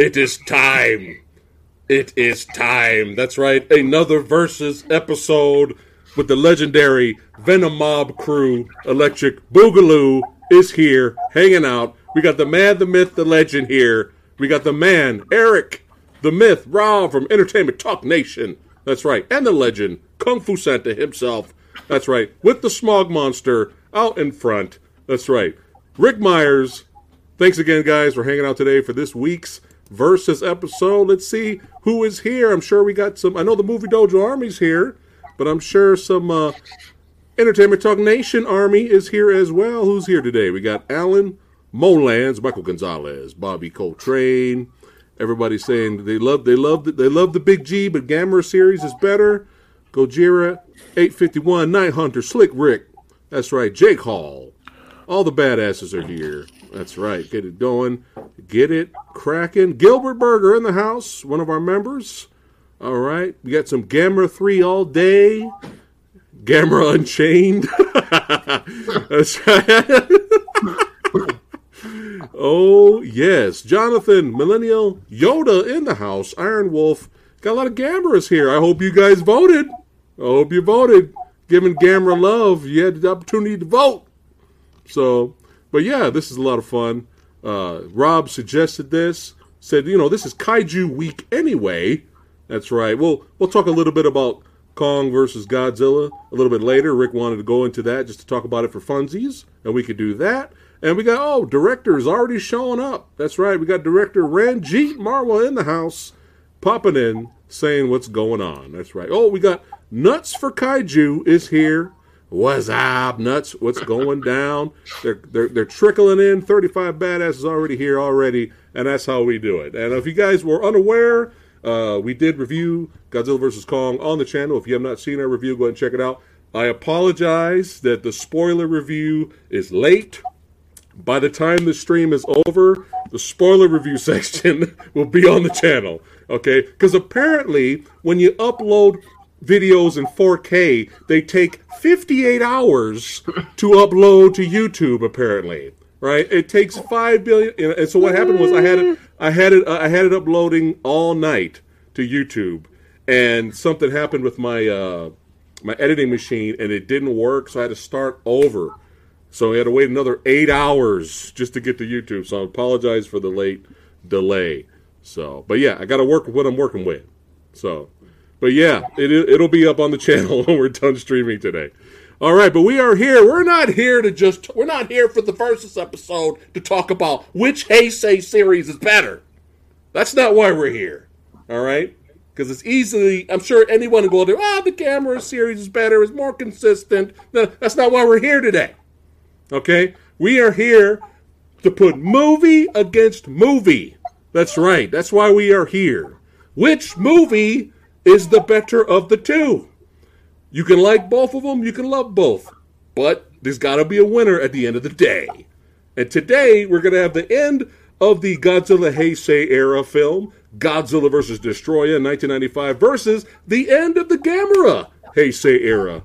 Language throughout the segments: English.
It is time. It is time. That's right. Another versus episode with the legendary Venom Mob crew. Electric Boogaloo is here, hanging out. We got the man, the myth, the legend here. We got the man, Eric, the myth, Rob from Entertainment Talk Nation. That's right. And the legend, Kung Fu Santa himself. That's right. With the smog monster out in front. That's right. Ric Meyers. Thanks again, guys, for hanging out today for this week's versus episode. Let's see who is here. I'm sure we got some. I know the Movie Dojo Army's here, but I'm sure some uh, Entertainment Talk Nation Army is here as well. Who's here today? We got Alan Molans, Michael Gonzalez, Bobby Coltrane. Everybody saying they love they love the, they love the Big G, but Gamera series is better. Gojira, 851, Night Hunter, Slick Rick. That's right, Jake Hall. All the badasses are here. That's right. Get it going. Get it cracking. Gilbert Berger in the house, one of our members. All right. We got some Gamera 3 all day. Gamera Unchained. That's right. oh, yes. Jonathan, Millennial Yoda in the house. Iron Wolf. Got a lot of Gameras here. I hope you guys voted. I hope you voted. Giving Gamera love. You had the opportunity to vote. So, but yeah, this is a lot of fun. Uh, Rob suggested this. Said, you know, this is Kaiju week anyway. That's right. We'll we'll talk a little bit about Kong versus Godzilla a little bit later. Rick wanted to go into that just to talk about it for funsies, and we could do that. And we got oh, director's already showing up. That's right. We got director Ranjit Marwa in the house, popping in, saying what's going on. That's right. Oh, we got Nuts for Kaiju is here. What's up, nuts? What's going down? They're they're they're trickling in. Thirty five badasses already here already, and that's how we do it. And if you guys were unaware, uh, we did review Godzilla vs Kong on the channel. If you have not seen our review, go ahead and check it out. I apologize that the spoiler review is late. By the time the stream is over, the spoiler review section will be on the channel. Okay? Because apparently, when you upload videos in 4K, they take 58 hours to upload to YouTube. Apparently, right? It takes five billion. And so what happened was I had it, I had it, I had it uploading all night to YouTube, and something happened with my uh, my editing machine, and it didn't work. So I had to start over. So I had to wait another eight hours just to get to YouTube. So I apologize for the late delay. So, but yeah, I got to work with what I'm working with. So, but yeah, it, it'll be up on the channel when we're done streaming today. All right, but we are here. We're not here to just, we're not here for the versus episode to talk about which Heisei series is better. That's not why we're here. All right? Because it's easily, I'm sure anyone will go there, ah, oh, the Gamera series is better, it's more consistent. No, that's not why we're here today. Okay? We are here to put movie against movie. That's right. That's why we are here. Which movie is the better of the two? You can like both of them, you can love both. But there's got to be a winner at the end of the day. And today we're going to have the end of the Godzilla Heisei era film, Godzilla vs. Destoroyah in 1995, versus the end of the Gamera Heisei era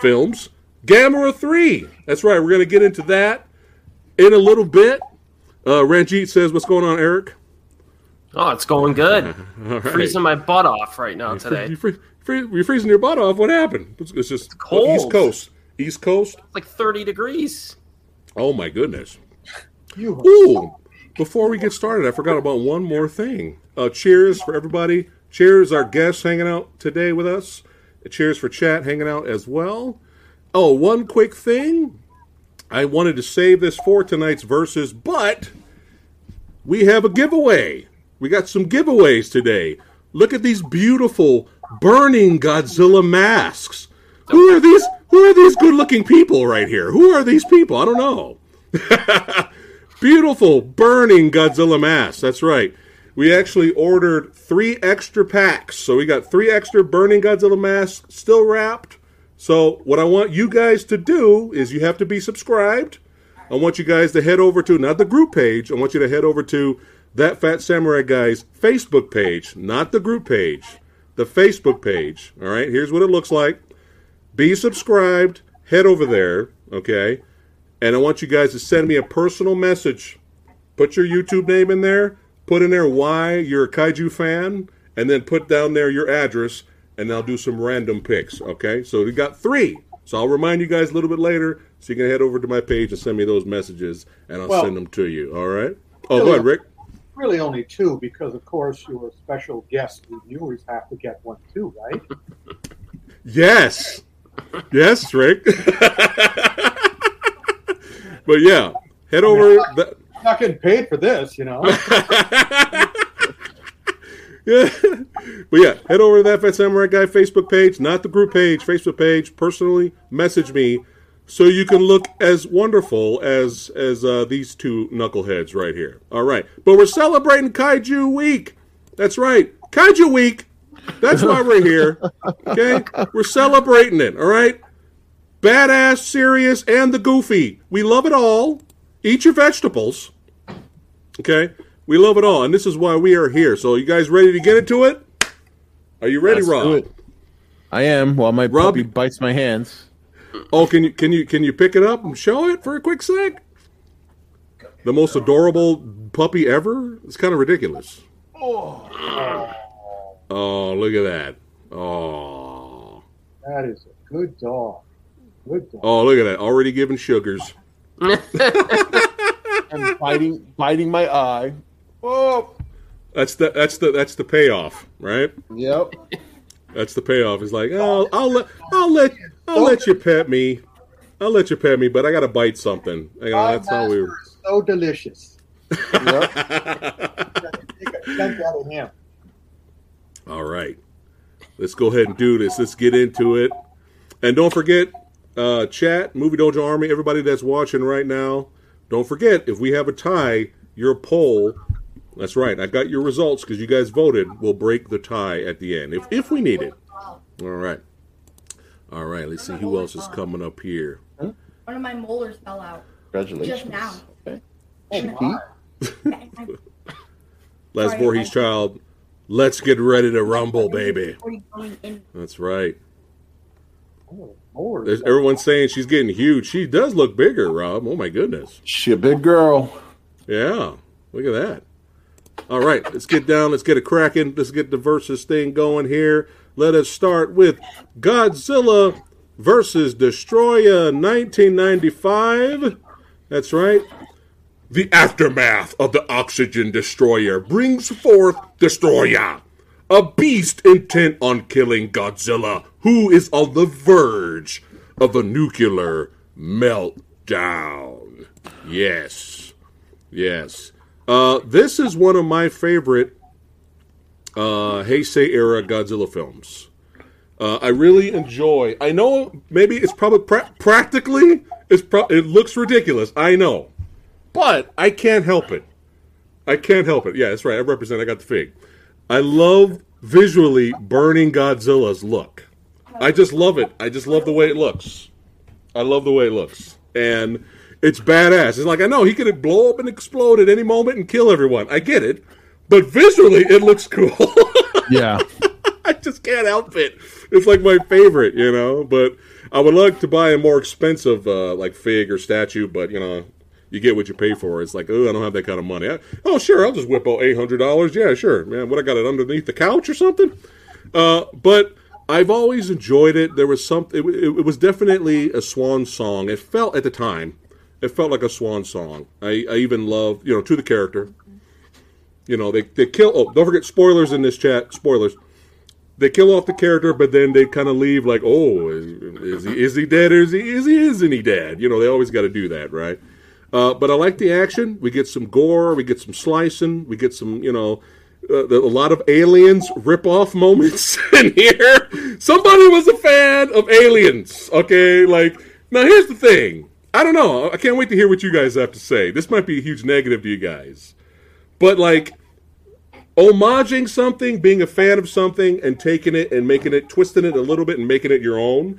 films, Gamera 3. That's right, we're going to get into that in a little bit. Uh, Ranjit says, What's going on, Eric? Oh, it's going good. right. Freezing my butt off right now today. You free, free, you're freezing your butt off. What happened? It's, it's just it's cold. East Coast. East Coast. It's like 30 degrees. Oh my goodness. Ooh. Before we get started, I forgot about one more thing. Uh, cheers for everybody. Cheers, our guests hanging out today with us. Cheers for chat hanging out as well. Oh, one quick thing. I wanted to save this for tonight's verses, but we have a giveaway. We got some giveaways today. Look at these beautiful burning Godzilla masks. Who are these? Who are these good-looking people right here? Who are these people? I don't know. beautiful burning Godzilla masks. That's right. We actually ordered three extra packs, so we got three extra burning Godzilla masks still wrapped. So what I want you guys to do is you have to be subscribed. I want you guys to head over to not the group page. I want you to head over to that Fat Samurai Guy's Facebook page, not the group page, the Facebook page. All right, here's what it looks like. Be subscribed, head over there, okay? And I want you guys to send me a personal message put your YouTube name in there, put in there why you're a kaiju fan, and then put down there your address, and I'll do some random picks. Okay, so we got three. So I'll remind you guys a little bit later, so you can head over to my page and send me those messages, and I'll Well- send them to you. All right. Oh, go ahead, Rick. Really, only two because, of course, your special guest reviewers have to get one too, right? Yes. Yes, Rick. but yeah, head over. The, I'm not getting paid for this, you know. yeah. But yeah, head over to that Fat Samurai Guy Facebook page, not the group page, Facebook page. Personally, message me so you can look as wonderful as as uh, these two knuckleheads right here. All right, but we're celebrating Kaiju Week. That's right, Kaiju Week. That's why we're here. Okay, we're celebrating it. All right, badass, serious, and the goofy. We love it all. Eat your vegetables. Okay, we love it all, and this is why we are here. So, you guys ready to get into it? Are you ready, Let's Rob? I am. While my Rob- puppy bites my hands. Oh, can you can you can you pick it up and show it for a quick sec? The most adorable puppy ever. It's kind of ridiculous. Oh. oh, look at that. Oh, that is a good dog. Good dog. oh, look at that. Already giving sugars. And biting, biting my eye. Oh, That's the that's the that's the payoff, right? yep. That's the payoff. It's like, oh, I'll let I'll let I'll let you pet me. I'll let you pet me, but I gotta bite something. Know, My that's how we. so delicious. yep. Take a chunk out of him. All right. Let's go ahead and do this. Let's get into it. And don't forget, uh, chat, Movie Dojo Army, everybody that's watching right now, don't forget, if we have a tie, your poll, that's right, I got your results because you guys voted, We'll break the tie at the end, if, if we need it. All right. All right, let's see who else is coming up here. One of my molars fell out. Congratulations. Just now. Okay. Oh, my. Last Voorhees child, let's get ready to rumble, baby. Before you going in. That's right. Oh, Lord. There's, everyone's saying she's getting huge. She does look bigger, Rob. Oh, my goodness. She a big girl. Yeah, look at that. All right, let's get down. Let's get it cracking. Let's get the versus thing going here. Let us start with Godzilla versus Destoroyah 1995. That's right. The aftermath of the Oxygen Destroyer brings forth Destoroyah, a beast intent on killing Godzilla, who is on the verge of a nuclear meltdown. Yes. Yes. Uh, this is one of my favorite uh, Heisei era Godzilla films. Uh, I really enjoy. I know maybe it's probably pra- practically it's pro- it looks ridiculous. I know, but I can't help it. I can't help it. Yeah, that's right. I represent. I got the fig. I love visually burning Godzilla's look. I just love it. I just love the way it looks. I love the way it looks, and it's badass. It's like I know he could blow up and explode at any moment and kill everyone. I get it, but visually it looks cool. Yeah. I just can't help it. It's like my favorite, you know. But I would like to buy a more expensive, uh, like fig or statue. But you know, you get what you pay for. It's like, oh, I don't have that kind of money. I, oh, sure, I'll just whip out eight hundred dollars. Yeah, sure, man. What I got it underneath the couch or something? Uh, but I've always enjoyed it. There was something. It, it, it was definitely a swan song. It felt at the time. It felt like a swan song. I, I even loved, you know, to the character. You know, they they kill. Oh, don't forget spoilers in this chat. Spoilers. They kill off the character, but then they kind of leave like, oh, is, is he is he dead or is he is he isn't he dead? You know, they always got to do that, right? Uh, but I like the action. We get some gore. We get some slicing. We get some, you know, uh, a lot of aliens rip off moments in here. Somebody was a fan of aliens. Okay, like now here's the thing. I don't know. I can't wait to hear what you guys have to say. This might be a huge negative to you guys, but like homaging something, being a fan of something, and taking it and making it, twisting it a little bit and making it your own.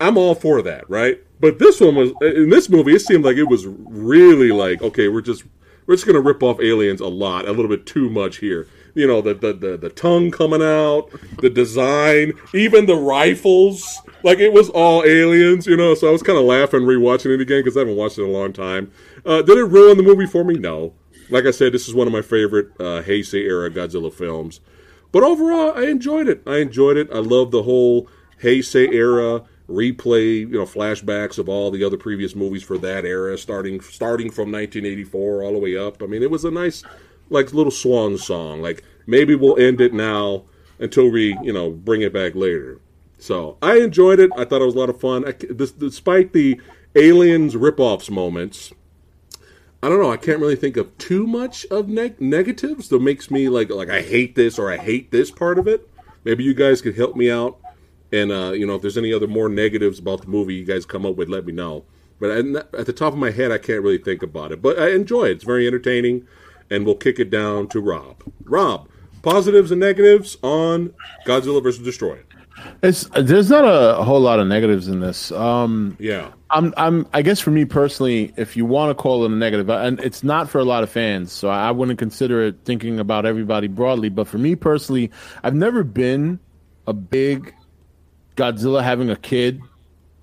I'm all for that, right? But this one was in this movie. It seemed like it was really like, okay, we're just we're just gonna rip off aliens a lot, a little bit too much here. You know, the the the, the tongue coming out, the design, even the rifles. Like it was all aliens, you know. So I was kind of laughing rewatching it again because I haven't watched it in a long time. Uh, did it ruin the movie for me? No. Like I said, this is one of my favorite uh, Heisei era Godzilla films. But overall, I enjoyed it. I enjoyed it. I love the whole Heisei era replay, you know, flashbacks of all the other previous movies for that era, starting starting from 1984 all the way up. I mean, it was a nice, like, little swan song. Like, maybe we'll end it now until we, you know, bring it back later. So I enjoyed it. I thought it was a lot of fun. I, despite the aliens ripoffs moments, I don't know. I can't really think of too much of neg- negatives that makes me like like I hate this or I hate this part of it. Maybe you guys could help me out, and uh, you know if there's any other more negatives about the movie you guys come up with, let me know. But at the top of my head, I can't really think about it. But I enjoy it. It's very entertaining, and we'll kick it down to Rob. Rob, positives and negatives on Godzilla vs. Destoroyah. It's there's not a whole lot of negatives in this. Um, yeah, I'm I'm I guess for me personally, if you want to call it a negative, and it's not for a lot of fans, so I wouldn't consider it thinking about everybody broadly. But for me personally, I've never been a big Godzilla having a kid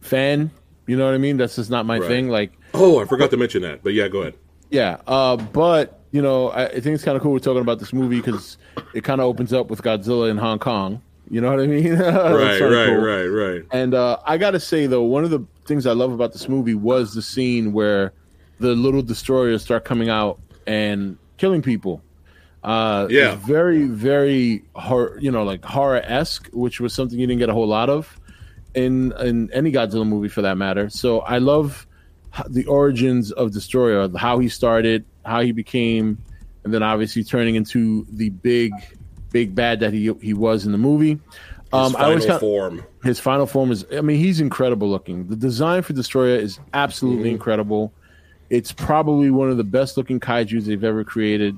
fan. You know what I mean? That's just not my right. thing. Like, oh, I forgot to mention that, but yeah, go ahead. Yeah, uh, but you know, I, I think it's kind of cool we're talking about this movie because it kind of opens up with Godzilla in Hong Kong. You know what I mean? right, right, cool. right, right. And uh, I got to say though, one of the things I love about this movie was the scene where the little destroyers start coming out and killing people. Uh, yeah, very, very hor- you know, like horror esque, which was something you didn't get a whole lot of in in any Godzilla movie for that matter. So I love the origins of Destoroyah, how he started, how he became, and then obviously turning into the big big bad that he he was in the movie. Um, his final I always form. His final form is. I mean, he's incredible looking. The design for Destoroyah is absolutely mm-hmm. incredible. It's probably one of the best looking kaiju's they've ever created,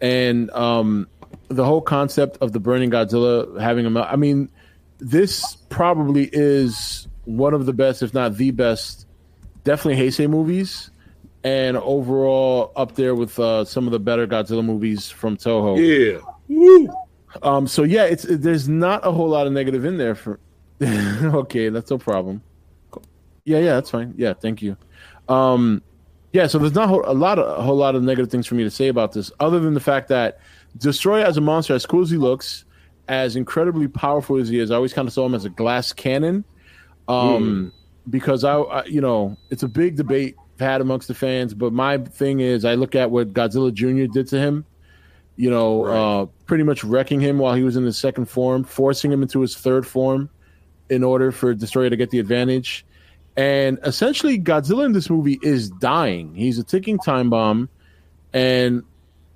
and um, the whole concept of the burning Godzilla having him. I mean, this probably is one of the best, if not the best, definitely Heisei movies, and overall up there with uh, some of the better Godzilla movies from Toho. Yeah. Woo. Um, so yeah, it's it, there's not a whole lot of negative in there for. okay, that's no problem. Yeah, yeah, that's fine. Yeah, thank you. Um, yeah, so there's not a lot of a whole lot of negative things for me to say about this, other than the fact that Destoroyah as a monster, as cool as he looks, as incredibly powerful as he is, I always kind of saw him as a glass cannon. Um, mm. because I, I, you know, it's a big debate had amongst the fans, but my thing is, I look at what Godzilla Jr. did to him you know, right. uh, pretty much wrecking him while he was in his second form, forcing him into his third form in order for Destoroyah to get the advantage. And essentially, Godzilla in this movie is dying. He's a ticking time bomb, and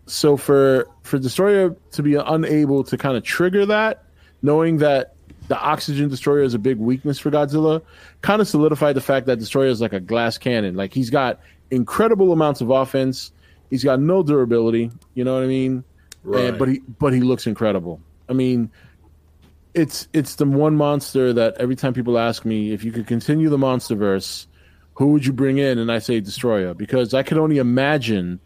so for for Destoroyah to be unable to kind of trigger that, knowing that the oxygen destroyer is a big weakness for Godzilla, kind of solidified the fact that Destoroyah is like a glass cannon. Like he's got incredible amounts of offense. He's got no durability. You know what I mean? Right. And, but he but he looks incredible. I mean, it's it's the one monster that every time people ask me if you could continue the MonsterVerse, who would you bring in? And I say Destoroyah because I could only imagine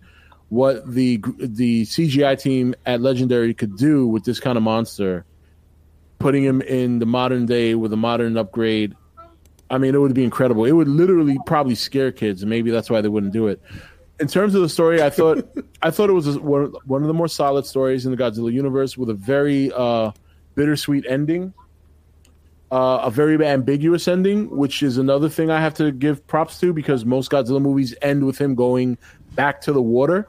what the the CGI team at Legendary could do with this kind of monster, putting him in the modern day with a modern upgrade. I mean, it would be incredible. It would literally probably scare kids, and maybe that's why they wouldn't do it in terms of the story, I thought I thought it was one, one of the more solid stories in the Godzilla universe with a very uh, bittersweet ending, uh, a very ambiguous ending, which is another thing I have to give props to because most Godzilla movies end with him going back to the water.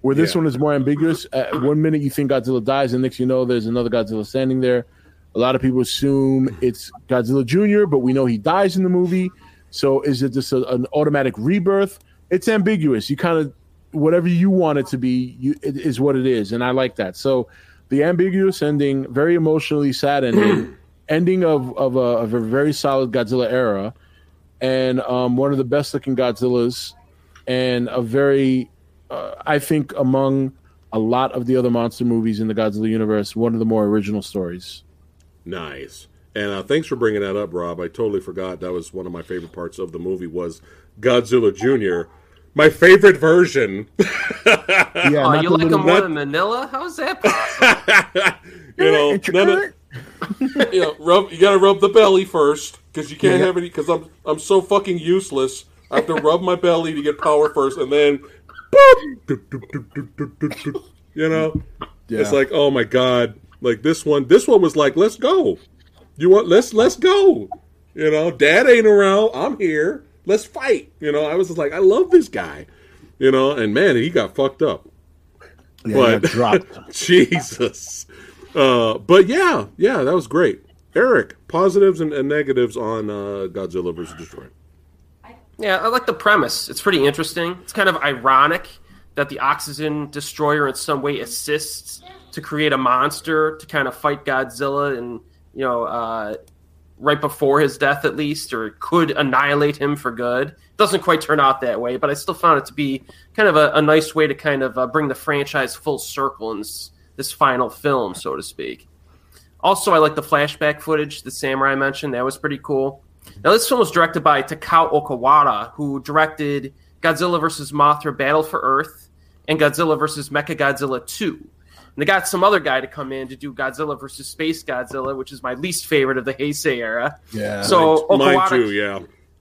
Where this yeah. one is more ambiguous. At one minute you think Godzilla dies, and next you know there's another Godzilla standing there. A lot of people assume it's Godzilla Jr., but we know he dies in the movie. So is it just a, an automatic rebirth? It's ambiguous. You kind of whatever you want it to be, you it is what it is, and I like that. So the ambiguous ending, very emotionally sad ending, ending of of a, of a, very solid Godzilla era, and um, one of the best looking Godzillas, and a very, uh, I think among a lot of the other monster movies in the Godzilla universe, one of the more original stories. Nice. And uh, thanks for bringing that up, Rob. I totally forgot that was one of my favorite parts of the movie was Godzilla Jr my favorite version. yeah, oh, you like them more than Minilla? How's that possible? you know, none of, you know, rub. You gotta rub the belly first because you can't yeah. have any. Because I'm I'm so fucking useless. I have to rub my belly to get power first, and then, Boop! Do, do, do, do, do, do, do. You know, Yeah. it's like, oh my god, like this one. This one was like, let's go. You want? Let's let's go. You know, Dad ain't around. I'm here. Let's fight. You know, I was just like, I love this guy. You know, and man, he got fucked up. yeah, but- got dropped. Jesus. Uh, but yeah, yeah, that was great. Eric, positives and, and negatives on uh, Godzilla vs. Destoroyah. Yeah, I like the premise. It's pretty interesting. It's kind of ironic that the oxygen destroyer in some way assists to create a monster to kind of fight Godzilla and, you know, uh, right before his death at least, or could annihilate him for good. Doesn't quite turn out that way, but I still found it to be kind of a, a nice way to kind of uh, bring the franchise full circle in this, this final film, so to speak. Also, I like the flashback footage the samurai mentioned. That was pretty cool. Now, this film was directed by Takao Okawara, who directed Godzilla vs. Mothra Battle for Earth and Godzilla vs. Mechagodzilla 2. And they got some other guy to come in to do Godzilla versus Space Godzilla, which is my least favorite of the Heisei era. Yeah. So Mine Okawara, too, yeah.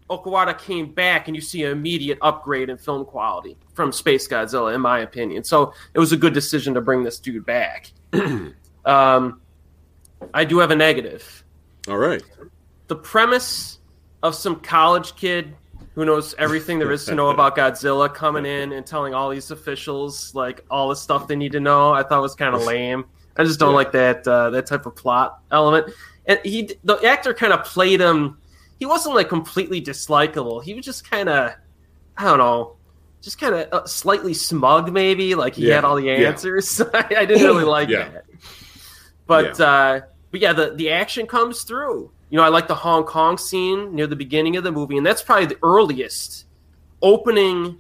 Okawara came back, and you see an immediate upgrade in film quality from Space Godzilla, in my opinion. So it was a good decision to bring this dude back. um, I do have a negative. All right. The premise of some college kid who knows everything there is to know about Godzilla coming in and telling all these officials like all the stuff they need to know, I thought was kind of lame. I just don't Yeah. like that uh, that type of plot element. And he, the actor, kind of played him. He wasn't like completely dislikable. He was just kind of, I don't know, just kind of uh, slightly smug, maybe. Like he Yeah, had all the answers. I, I didn't really like Yeah. that. But uh, but yeah, the the action comes through. You know, I like the Hong Kong scene near the beginning of the movie, and that's probably the earliest opening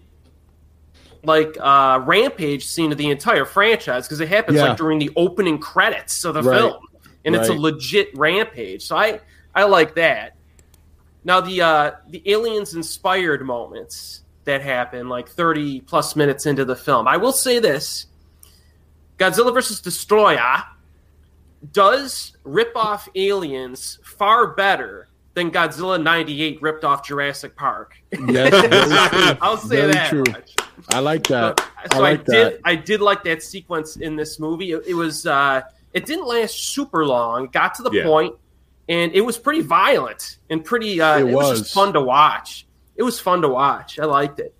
like uh rampage scene of the entire franchise because it happens Yeah. like during the opening credits of the Right. film and it's a legit rampage so i i like that now the uh the aliens inspired moments that happen like 30 plus minutes into the film i will say this godzilla versus destoroyah does rip off aliens far better than godzilla 98 ripped off jurassic park Yes, i'll say Very that true. much I like that. so I I, like did that. I did like that sequence in this movie. It, it was uh it didn't last super long, got to the Yeah. point, and it was pretty violent and pretty uh It it, was. was. just fun to watch. It was fun to watch. I liked it.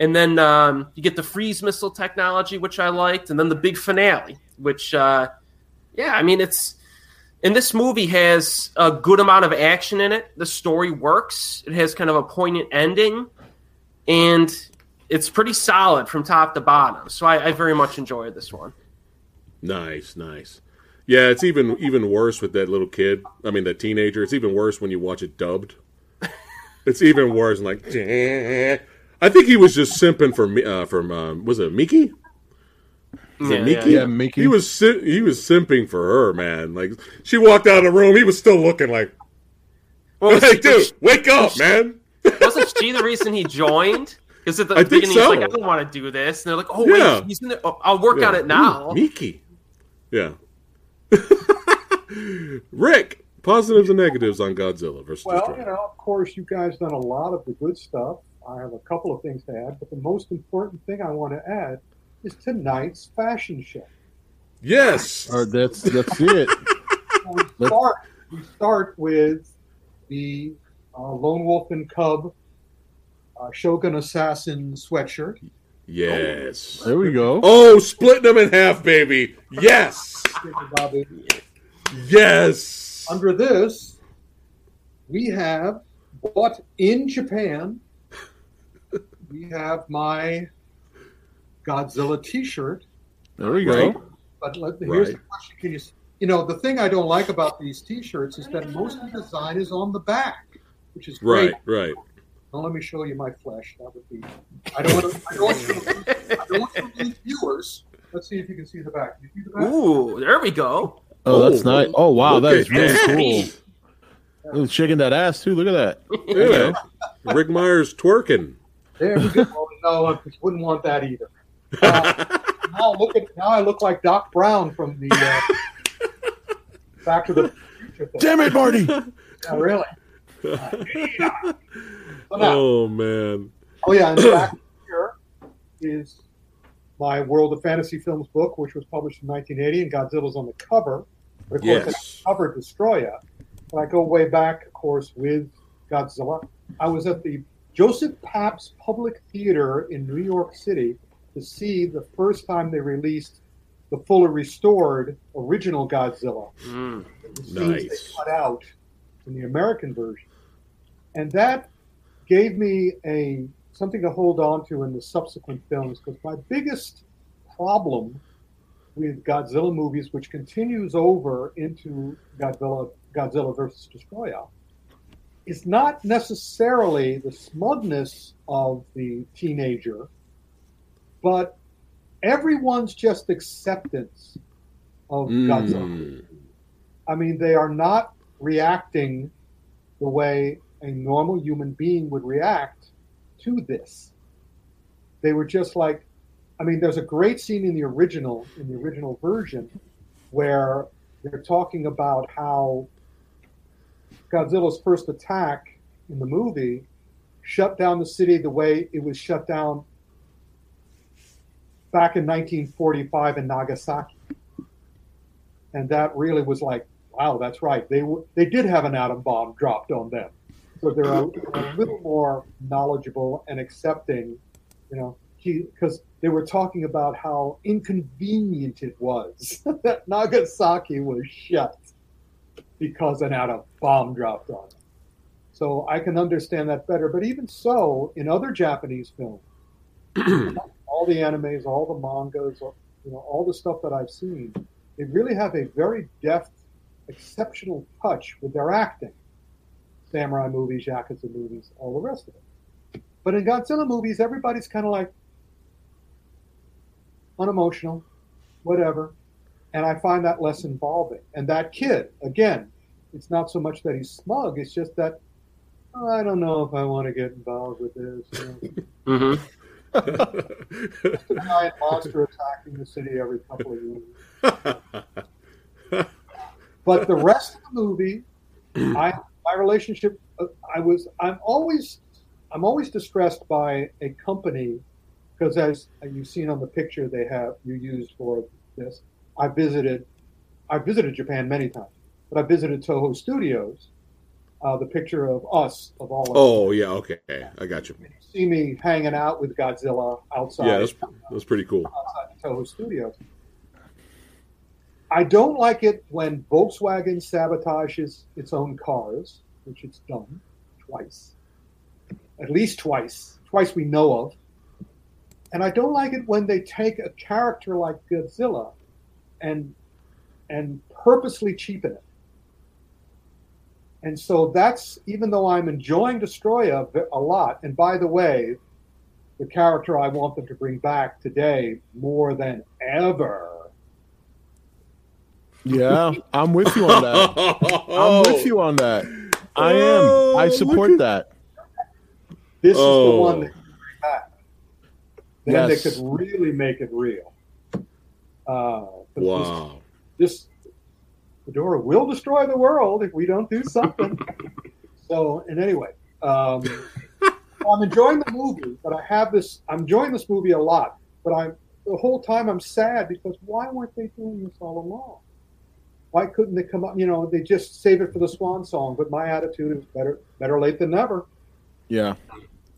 And then um, you get the freeze missile technology, which I liked, and then the big finale, which uh yeah, I mean it's and this movie has a good amount of action in it. The story works. It has kind of a poignant ending, and it's pretty solid from top to bottom. So I, I very much enjoyed this one. Nice, nice. Yeah, it's even even worse with that little kid. I mean, that teenager. It's even worse when you watch it dubbed. It's even worse. Like, I think he was just simping for me. Uh, from um, was it Miki? Is it Miki? Yeah, Mickey. He was sim- he was simping for her, man. Like she walked out of the room, he was still looking like, Well, was, "Hey, dude, wake up, man!" wasn't she the reason he joined? Because at the I think beginning he's so. like, I don't want to do this, and they're like, Oh Yeah. wait, he's in there. Oh, I'll work Yeah. on it now. Ooh, Miki. Yeah. Rick, positives and negatives on Godzilla versus Well, Destoroyah. you know, of course, you guys done a lot of the good stuff. I have a couple of things to add, but the most important thing I want to add is tonight's fashion show. Yes. Or that's that's it. So we start. We start with the uh, Lone Wolf and Cub uh, Shogun Assassin sweatshirt. Yes. There we go. Oh, splitting them in half, baby. Yes. Yes. Under this, we have bought in Japan. We have my Godzilla T-shirt. There we Right. go. But let, here's Right. the question: Can you, s- you know, the thing I don't like about these T-shirts is that most of the design is on the back, which is great. Right, right. Now let me show you my flesh. That would be. I don't want to. I don't want to. I don't want to lose viewers. Let's see if you can see the back. You see the back? Ooh, there we go. Oh, oh that's Oh, nice. Oh wow, that is that really that. cool. Ooh, shaking that ass too. Look at that. Yeah. Ric Meyers twerking. There we go. Oh, no, I wouldn't want that either. Uh, now look at now. I look like Doc Brown from the uh, Back to the Future. Thing. Damn it, Marty. Yeah, really. Uh, so now, Oh man. oh yeah, and back here is my World of Fantasy Films book, which was published in 1980, and Godzilla's on the cover. But of course, Yes. I covered Destoroyah. But I go way back, of course, with Godzilla. I was at the Joseph Papp's Public Theater in New York City to see the first time they released the fully restored original Godzilla. Mm. Nice. they cut out in the American version, and that gave me a something to hold on to in the subsequent films. Because my biggest problem with Godzilla movies, which continues over into Godzilla, Godzilla versus Destoroyah, is not necessarily the smugness of the teenager, but everyone's just acceptance of Godzilla. Mm. I mean, they are not reacting the way a normal human being would react to this. They were just like, I mean, there's a great scene in the original, in the original version, where they're talking about how Godzilla's first attack in the movie shut down the city the way it was shut down back in 1945 in Nagasaki. And that really was like, wow, that's right. They they did have an atom bomb dropped on them. So they're a, a little more knowledgeable and accepting, you know, because they were talking about how inconvenient it was that Nagasaki was shut because an atom bomb dropped on it. So I can understand that better. But even so, in other Japanese films, all the animes, all the mangas, you know, all the stuff that I've seen, they really have a very deft, exceptional touch with their acting. Samurai movies, Yakuza movies, all the rest of it. But in Godzilla movies, everybody's kind of like unemotional, whatever. And I find that less involving. And that kid, again, it's not so much that he's smug, it's just that "Oh, I don't know if I want to get involved with this. You know. hmm giant monster attacking the city every couple of years. But the rest of the movie, I my relationship, uh, I was I'm always I'm always distressed by a company because as you've seen on the picture they have you used for this, I visited I visited Japan many times, but I visited Toho Studios. Uh, the picture of us of all of us. oh yeah, okay, I got you. You see me hanging out with Godzilla outside. Yeah, that's that's pretty cool. outside the Toho Studios. I don't like it when Volkswagen sabotages its own cars, which it's done twice, at least twice, twice we know of. And I don't like it when they take a character like Godzilla and and purposely cheapen it. And so that's even though I'm enjoying Destoroyah a lot. And by the way, the character I want them to bring back today more than ever. Yeah, I'm with you on that. I'm with you on that. I am. Oh, I support at- that. This is the Oh. one that can bring back. Then Yes. they could really make it real. Uh, 'cause Wow. This, this Fedora will destroy the world if we don't do something. so, and anyway, um, I'm enjoying the movie, but I have this. I'm enjoying this movie a lot, but I'm the whole time I'm sad because why weren't they doing this all along? Why couldn't they come up? You know, they just save it for the swan song. But my attitude is better, better late than never. Yeah.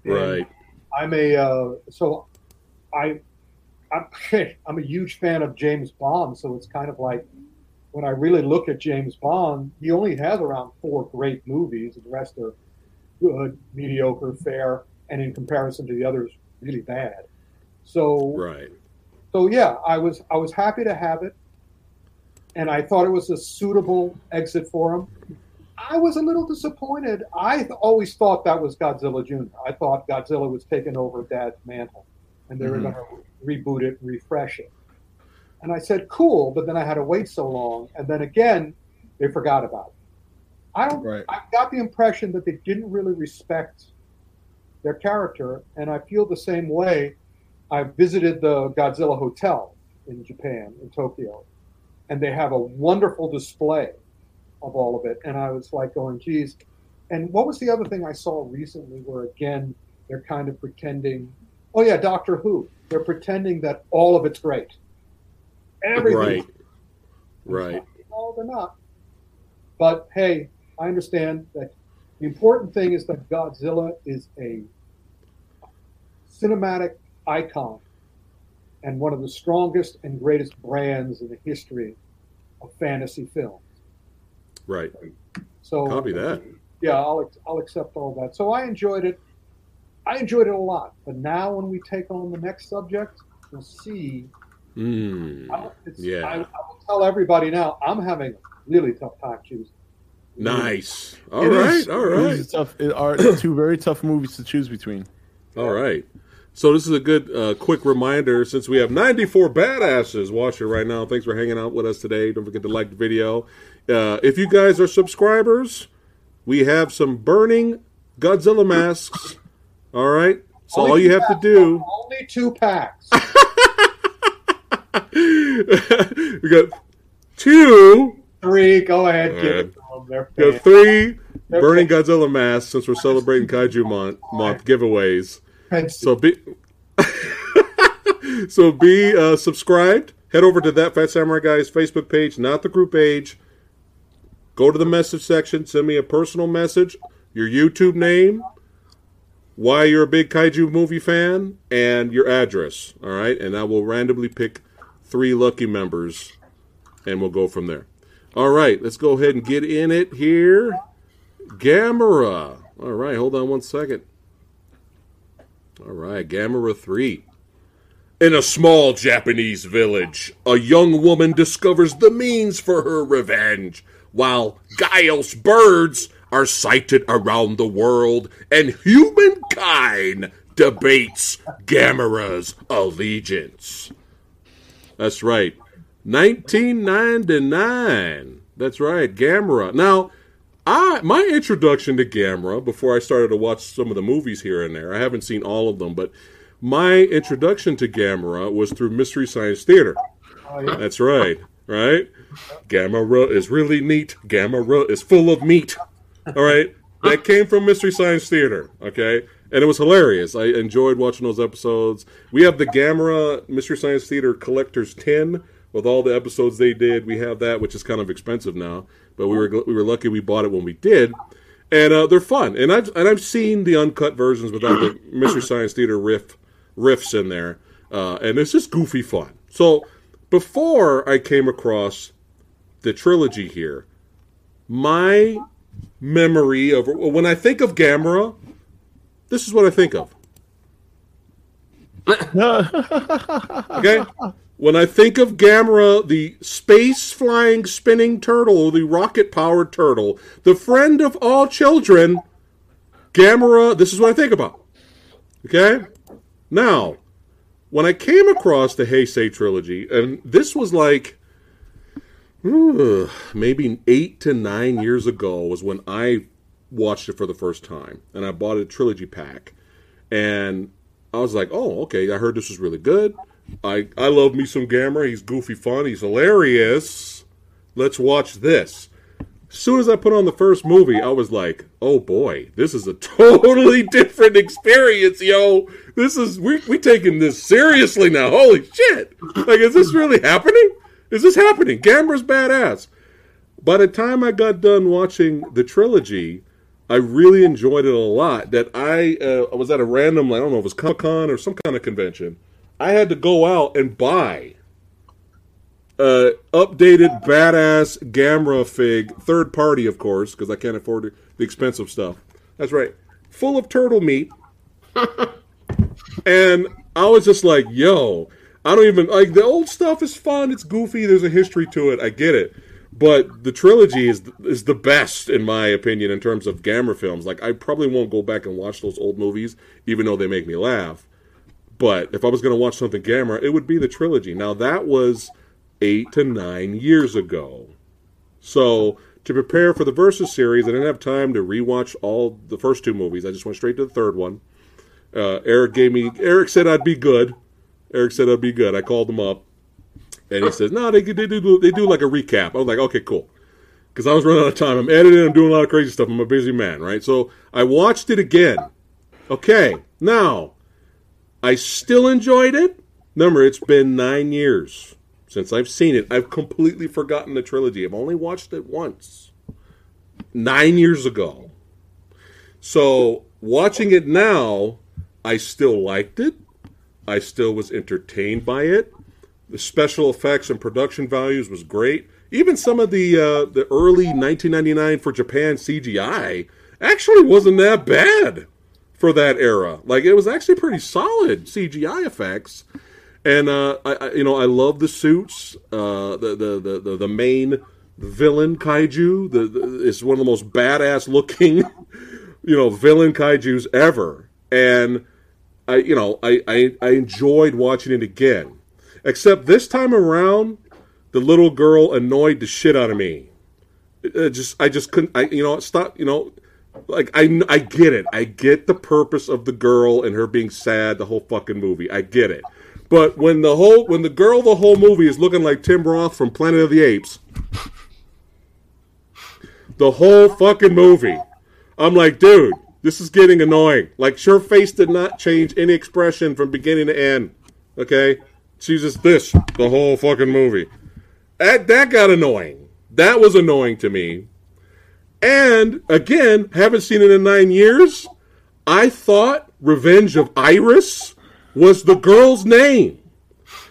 And Right. I'm a uh, so I I'm I'm a huge fan of James Bond, so it's kind of like when I really look at James Bond, he only has around four great movies, the rest are good, mediocre, fair, and in comparison to the others, really bad. So Right. so yeah, I was I was happy to have it, and I thought it was a suitable exit for him. I was a little disappointed. I always thought that was Godzilla Jr. I thought Godzilla was taking over Dad's mantle, and they were Mhm. going to reboot it refresh it. And I said, "Cool," but then I had to wait so long, and then again, they forgot about it. I don't. Right. I got the impression that they didn't really respect their character, and I feel the same way. I visited the Godzilla Hotel in Japan, in Tokyo, and they have a wonderful display of all of it. And I was like going, geez. And what was the other thing I saw recently where, again, they're kind of pretending, oh, yeah, Doctor Who. they're pretending that all of it's great. Everything. Right. Right. No, they're not. But hey, I understand that the important thing is that Godzilla is a cinematic icon and one of the strongest and greatest brands in the history of fantasy films. Right. So Copy that. yeah, I'll I'll accept all that. So I enjoyed it. I enjoyed it a lot. But now when we take on the next subject, we'll see. Mm. I, it's, Yeah. I, I will tell everybody now. I'm having a really tough time choosing. Nice. All It right. is- All it right. is tough. It are two very tough movies to choose between. All right. So this is a good uh, quick reminder since we have 94 badasses watching right now. Thanks for hanging out with us today. Don't forget to like the video. Uh, if you guys are subscribers, we have some burning Godzilla masks. All right. So all you two have to do, Only two packs. we got two, Three. Go ahead. All it to them. They're we got three They're burning. Godzilla masks since we're celebrating Kaiju month, month giveaways. So be so be uh, subscribed. Head over to that Fat Samurai Guys Facebook page, not the group page. Go to the message section. Send me a personal message, your YouTube name, why you're a big kaiju movie fan, and your address. All right, and I will randomly pick three lucky members, and we'll go from there. All right, let's go ahead and get in it here. Gamera. All right, hold on one second. All right, Gamera 3. In a small Japanese village, a young woman discovers the means for her revenge, while Gyaos birds are sighted around the world, and humankind debates Gamera's allegiance. That's right. 1999. That's right, Gamera. Now, I my introduction to Gamera before I started to watch some of the movies here and there. I haven't seen all of them, but my introduction to Gamera was through Mystery Science Theater. Oh, yeah. That's right, right? Gamera is really neat. Gamera is full of meat. All right, that came from Mystery Science Theater. Okay, and it was hilarious. I enjoyed watching those episodes. We have the Gamera Mystery Science Theater Collector's Tin with all the episodes they did. We have that, which is kind of expensive now, but we were we were lucky we bought it when we did. And uh, they're fun, and I've and I've seen the uncut versions without the Mystery Science Theater riff riffs in there, uh, and it's just goofy fun. So before I came across the trilogy here, my memory of when I think of Gamera, this is what I think of. Okay? When I think of Gamera, the space flying spinning turtle, the rocket powered turtle, the friend of all children, Gamera, this is what I think about. Okay? Now, when I came across the Heisei trilogy, and this was like maybe eight to nine years ago, was when I watched it for the first time, and I bought a trilogy pack, and I was like, "Oh, okay." I heard this was really good. I I love me some Gamera. He's goofy, fun. He's hilarious. Let's watch this. As soon as I put on the first movie, I was like, "Oh boy, this is a totally different experience, yo. This is we we taking this seriously now. Holy shit! Like, is this really happening? Is this happening? Gamera's badass." By the time I got done watching the trilogy, I really enjoyed it a lot. That I uh, was at a random, I don't know, if it was Comic Con or some kind of convention. I had to go out and buy uh, updated badass Gamera fig, third party, of course, because I can't afford the expensive stuff. That's right, full of turtle meat. and I was just like, "Yo, I don't even like the old stuff. Is fun. It's goofy. There's a history to it. I get it." But the trilogy is is the best in my opinion in terms of Gamera films. Like I probably won't go back and watch those old movies, even though they make me laugh. But if I was going to watch something Gamera, it would be the trilogy. Now that was eight to nine years ago. So to prepare for the Versus series, I didn't have time to rewatch all the first two movies. I just went straight to the third one. Uh, Eric gave me. Eric said I'd be good. Eric said I'd be good. I called him up, and he says, "No, they, they do they do like a recap." I was like, "Okay, cool," because I was running out of time. I'm editing. I'm doing a lot of crazy stuff. I'm a busy man, right? So I watched it again. Okay, now I still enjoyed it. Remember, it's been nine years since I've seen it. I've completely forgotten the trilogy. I've only watched it once, nine years ago. So watching it now, I still liked it. I still was entertained by it. The special effects and production values was great. Even some of the uh, the early 1999 for Japan CGI actually wasn't that bad for that era. Like it was actually pretty solid CGI effects. And uh, I, I, you know, I love the suits. Uh, the, the the the the main villain kaiju the, the is one of the most badass looking, you know, villain kaiju's ever. And I, you know, I, I I enjoyed watching it again. Except this time around, the little girl annoyed the shit out of me. It, just I just couldn't. I you know stop. You know, like I I get it. I get the purpose of the girl and her being sad the whole fucking movie. I get it. But when the whole when the girl the whole movie is looking like Tim Roth from Planet of the Apes, the whole fucking movie, I'm like, dude, this is getting annoying. Like, her face did not change any expression from beginning to end. Okay, she's just this the whole fucking movie. That that got annoying. That was annoying to me. And again, haven't seen it in nine years. I thought Revenge of Iris was the girl's name.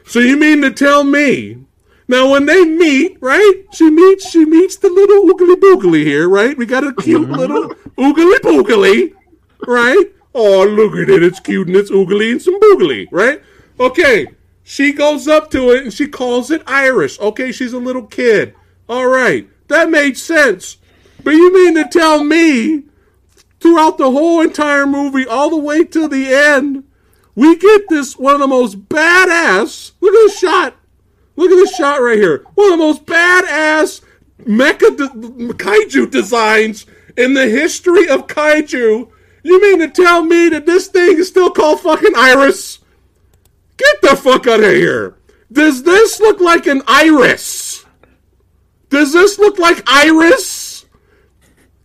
So you mean to tell me now when they meet, right? She meets she meets the little oogly boogly here, right? We got a cute mm-hmm. little oogly boogly, right? Oh look at it, it's cute and it's oogly and some boogly, right? Okay. She goes up to it and she calls it Iris. Okay, she's a little kid. All right. That made sense. But you mean to tell me throughout the whole entire movie, all the way to the end, we get this one of the most badass. Look at this shot. Look at this shot right here. One of the most badass mecha de- kaiju designs in the history of kaiju. You mean to tell me that this thing is still called fucking Iris? Get the fuck out of here. Does this look like an iris? Does this look like Iris?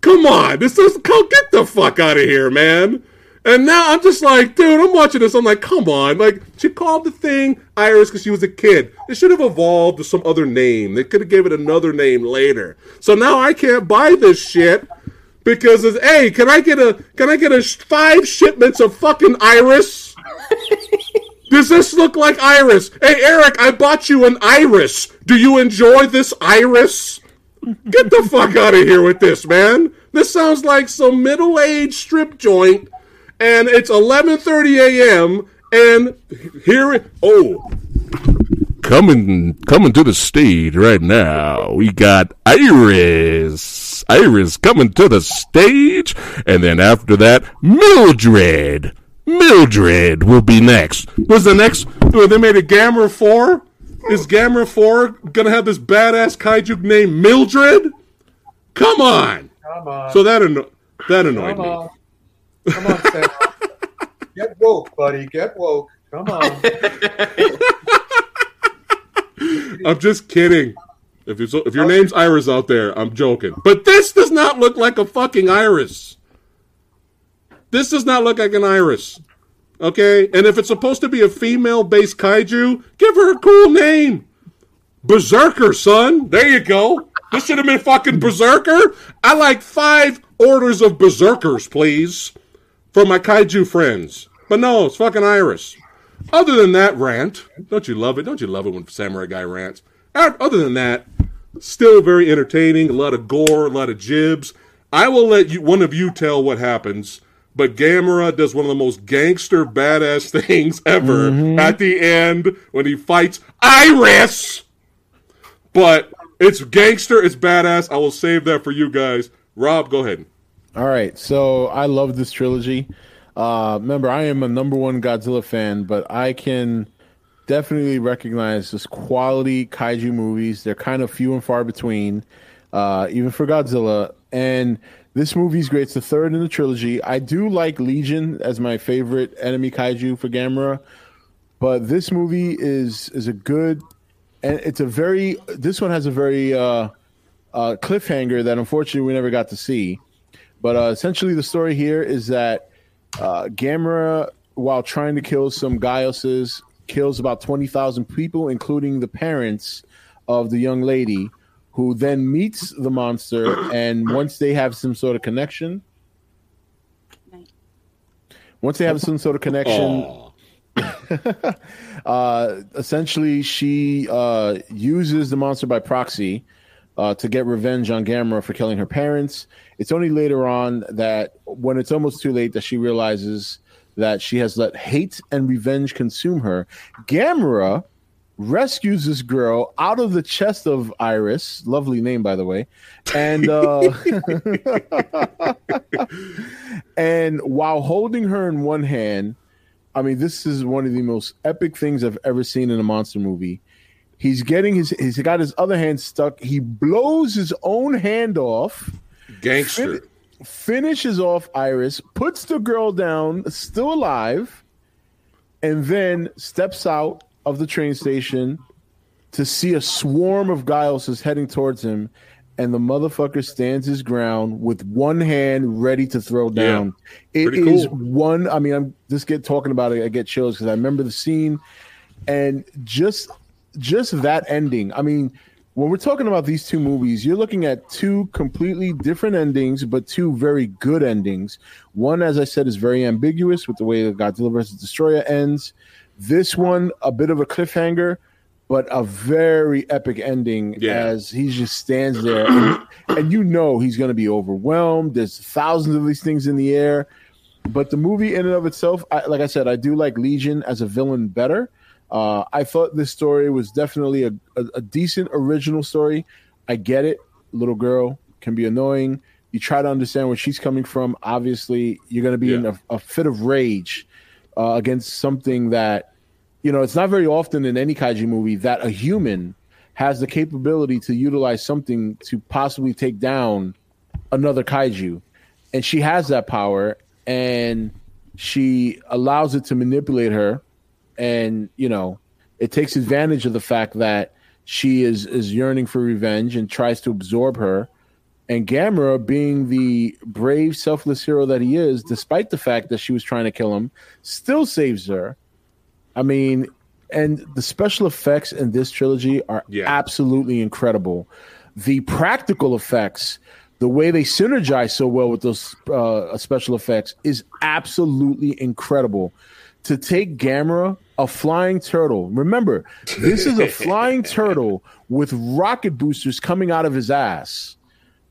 Come on, this is get the fuck out of here, man. And now I'm just like, dude, I'm watching this. I'm like, come on. Like, she called the thing Iris because she was a kid. It should have evolved to some other name. They could have gave it another name later. So now I can't buy this shit because it's, hey, can I get a, can I get a five shipments of fucking Iris? Does this look like Iris? Hey, Erik, I bought you an Iris. Do you enjoy this Iris? Get the fuck out of here with this, man. This sounds like some middle-aged strip joint, and it's 11:30 a.m. And here, it, oh, coming coming to the stage right now. We got Iris, Iris coming to the stage, and then after that, Mildred. Mildred will be next. Was the next? oh, They made a Gamera Four. Is Gamera Four gonna have this badass kaiju named Mildred? Come on. Come on. So that anno- that annoyed Come me. on. Come on, Sam. Get woke, buddy. Get woke. Come on. I'm just kidding. If you if your name's Iris out there, I'm joking. But this does not look like a fucking iris. This does not look like an iris. Okay? And if it's supposed to be a female-based kaiju, give her a cool name. Berserker, son. There you go. This should have been fucking Berserker. I like five orders of Berserkers, please, for my kaiju friends. But no, it's fucking Iris. Other than that rant, don't you love it? Don't you love it when Samurai Guy rants? Other than that, still very entertaining. A lot of gore, a lot of jibs. I will let you one of you tell what happens. But Gamera does one of the most gangster badass things ever at the end when he fights Iris. But it's gangster, it's badass. I will save that for you guys. Rob, go ahead. All right, so I love this trilogy. Uh, remember, I am a number one Godzilla fan, but I can definitely recognize this quality kaiju movies. They're kind of few and far between, uh, even for Godzilla. And this movie's great. It's the third in the trilogy. I do like Legion as my favorite enemy kaiju for Gamera, but this movie is is a good, and it's a very. This one has a very uh, uh, cliffhanger that unfortunately we never got to see. But uh, essentially, the story here is that uh, Gamera while trying to kill some Gyaoses, kills about 20,000 people, including the parents of the young lady, who then meets the monster. And once they have some sort of connection, once they have some sort of connection, uh, essentially she uh, uses the monster by proxy uh, to get revenge on Gamera for killing her parents. It's only later on that when it's almost too late that she realizes that she has let hate and revenge consume her. Gamera rescues this girl out of the chest of Iris, lovely name by the way, and uh, and while holding her in one hand, I mean, this is one of the most epic things I've ever seen in a monster movie. He's getting his he's got his other hand stuck. He blows his own hand off, Gangster. finishes off Iris, puts the girl down, still alive, and then steps out of the train station to see a swarm of Gyaos heading towards him, and the motherfucker stands his ground with one hand ready to throw down. It Pretty is cool. one. I mean, I'm just get talking about it. I get chills because I remember the scene, and just just that ending. I mean, when we're talking about these two movies, you're looking at two completely different endings, but two very good endings. One, as I said, is very ambiguous with the way that Godzilla vs. Destoroyah ends. This one, a bit of a cliffhanger, but a very epic ending Yeah. as he just stands there, and, and you know he's going to be overwhelmed. There's thousands of these things in the air, but the movie in and of itself, I, like I said, I do like Legion as a villain better. Uh, I thought this story was definitely a, a, a decent original story. I get it. Little girl can be annoying. You try to understand where she's coming from. Obviously, you're going to be in a, a fit of rage uh, against something that, you know, it's not very often in any kaiju movie that a human has the capability to utilize something to possibly take down another kaiju. And she has that power and she allows it to manipulate her and you know it takes advantage of the fact that she is is yearning for revenge and tries to absorb her and Gamera being the brave selfless hero that he is despite the fact that she was trying to kill him still saves her i mean and the special effects in this trilogy are Yeah. absolutely incredible the practical effects the way they synergize so well with those uh, special effects is absolutely incredible to take Gamera, a flying turtle. Remember, this is a flying turtle with rocket boosters coming out of his ass.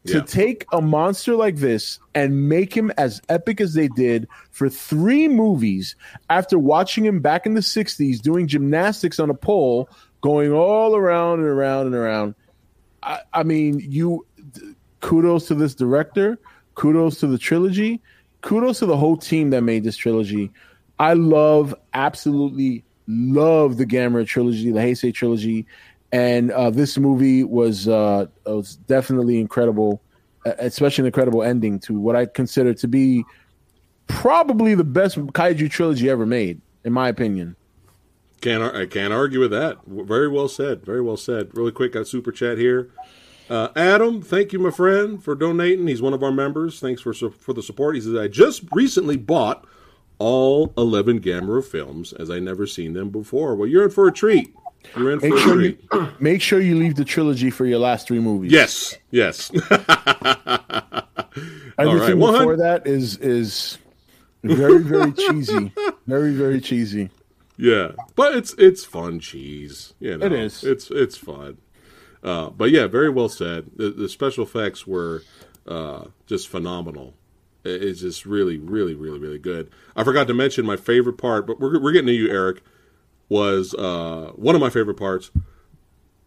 To Yeah. take a monster like this and make him as epic as they did for three movies after watching him back in the 60s doing gymnastics on a pole, going all around and around and around. I, I mean, you kudos to this director, kudos to the trilogy, kudos to the whole team that made this trilogy. I love, absolutely love the Gamera trilogy, the Heisei trilogy, and uh, this movie was uh, was definitely incredible, especially an incredible ending to what I consider to be probably the best kaiju trilogy ever made, in my opinion. Can't I can't argue with that. Very well said. Very well said. Really quick, got super chat here. Uh, Adam, thank you, my friend, for donating. He's one of our members. Thanks for for the support. He says I just recently bought all eleven Gamera films as I never seen them before. Well, you're in for a treat. You're in for Make a sure you make sure you leave the trilogy for your last three movies. Yes, yes. Everything right, before 100 that is is very very cheesy, very very cheesy. Yeah, but it's it's fun cheese. You know, It is. It's it's fun. Uh, but yeah, very well said. The, the special effects were uh, just phenomenal. It- It's just really, really, really, really good. I forgot to mention my favorite part, but we're we're getting to you, Erik. Was uh, one of my favorite parts.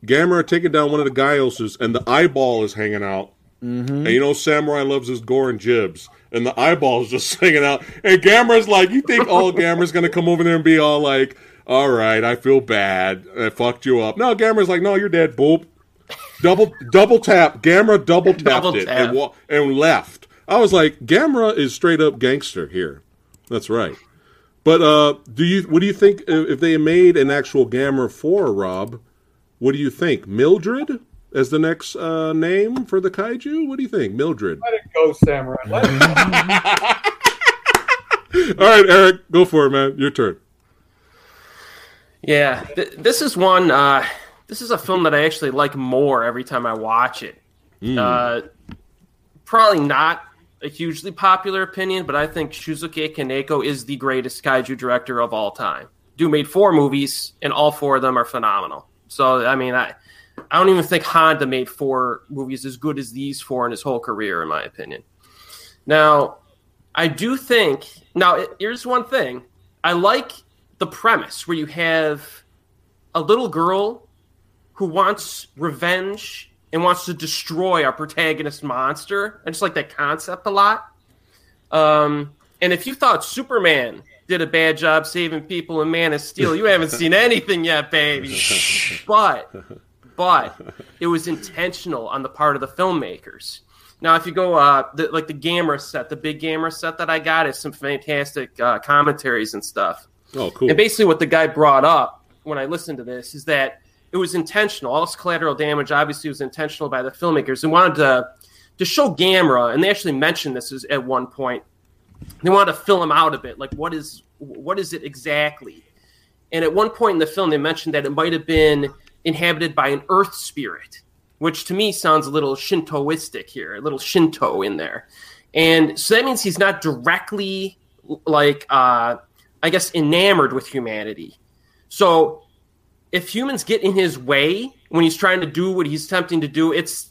Gamera taking down one of the Gyaoses, and the eyeball is hanging out. And you know, Samurai loves his gore and jibs, and the eyeball is just hanging out. And Gamera's like, you think all Gamera's gonna come over there and be all like, "All right, I feel bad, I fucked you up." No, Gamera's like, "No, you're dead, boop." Double double tap. Gamera double tapped Double it tap. and wa- and left. I was like, Gamera is straight up gangster here. That's right. But uh, do you? What do you think if if they made an actual Gamera four, Rob? What do you think? Mildred as the next uh, name for the kaiju? What do you think, Mildred? Let it go, Samurai. Let it go. All right, Erik, go for it, man. Your turn. Yeah, th- this is one. Uh, this is a film that I actually like more every time I watch it. Uh, probably not a hugely popular opinion, but I think Shusuke Kaneko is the greatest kaiju director of all time. Dude made four movies, and all four of them are phenomenal. So, I mean, I, I don't even think Honda made four movies as good as these four in his whole career, in my opinion. Now, I do think. Now, here's one thing. I like the premise where you have a little girl who wants revenge and wants to destroy our protagonist monster. I just like that concept a lot. Um, and if you thought Superman did a bad job saving people in Man of Steel, you haven't seen anything yet, baby. But, but it was intentional on the part of the filmmakers. Now, if you go, uh, the, like the Gamera set, the big Gamera set that I got is some fantastic uh, commentaries and stuff. Oh, cool. And basically, what the guy brought up when I listened to this is that it was intentional. All this collateral damage obviously was intentional by the filmmakers and wanted to to show Gamera, and they actually mentioned this is, at one point. They wanted to fill him out a bit, like what is what is it exactly? And at one point in the film, they mentioned that it might have been inhabited by an earth spirit, which to me sounds a little Shintoistic here, a little Shinto in there. And so that means he's not directly like uh, I guess enamored with humanity. So if humans get in his way when he's trying to do what he's attempting to do, it's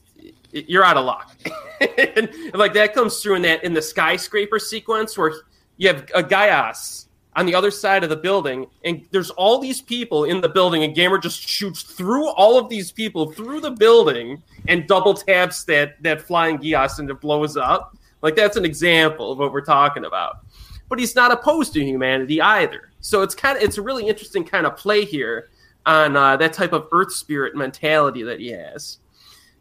you're out of luck. and like that comes through in that in the skyscraper sequence where you have a Gyaos on the other side of the building, and there's all these people in the building, and Gamera just shoots through all of these people through the building and double taps that that flying Gyaos and it blows up. Like that's an example of what we're talking about. But he's not opposed to humanity either. So it's kind of it's a really interesting kind of play here on uh, that type of Earth spirit mentality that he has.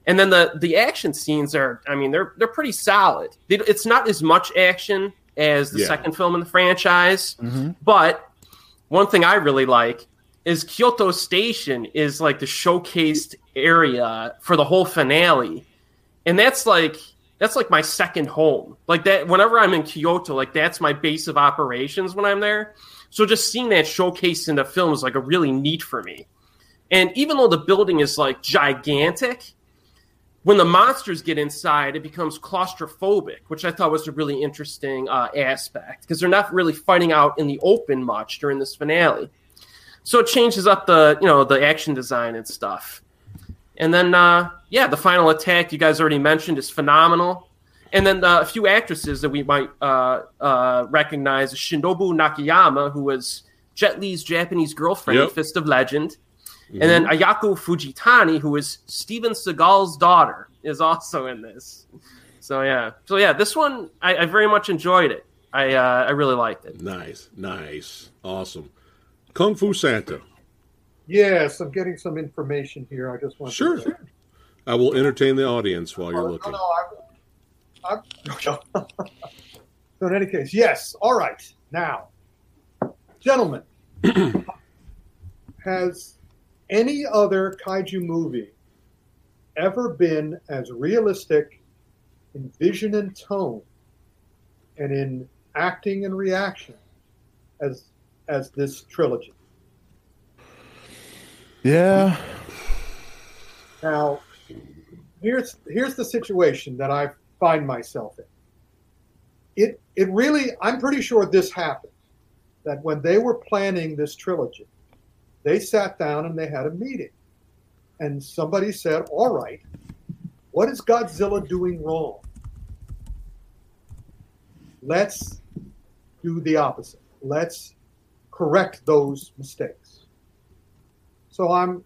And then the the action scenes are, I mean, they're they're pretty solid. It's not as much action as the Yeah. second film in the franchise, but one thing I really like is Kyoto Station is like the showcased area for the whole finale, and that's like that's like my second home. Like that, whenever I'm in Kyoto, like that's my base of operations when I'm there. So just seeing that showcased in the film is like a really neat for me. And even though the building is like gigantic, when the monsters get inside, it becomes claustrophobic, which I thought was a really interesting uh, aspect because they're not really fighting out in the open much during this finale. So it changes up the you know the action design and stuff. And then uh, yeah, the final attack you guys already mentioned is phenomenal. And then uh, a few actresses that we might uh, uh, recognize: Shinobu Nakayama, who was Jet Li's Japanese girlfriend in Yep. Fist of Legend. And then Ayako Fujitani, who is Steven Seagal's daughter, is also in this. So yeah, so yeah, this one I, I very much enjoyed it. I uh, I really liked it. Nice, nice, awesome. Kung Fu Santa. Yes, I'm getting some information here. I just want Sure. to. I will entertain the audience while you're Oh, looking. No, no, I'm, so in any case, yes. All right. Now, gentlemen, has any other kaiju movie ever been as realistic in vision and tone and in acting and reaction as as this trilogy? Yeah. Now, here's here's the situation that I find myself in. It it really I'm pretty sure this happened. That when they were planning this trilogy, they sat down and they had a meeting. And somebody said, "All right, what is Godzilla doing wrong? Let's do the opposite. Let's correct those mistakes." So I'm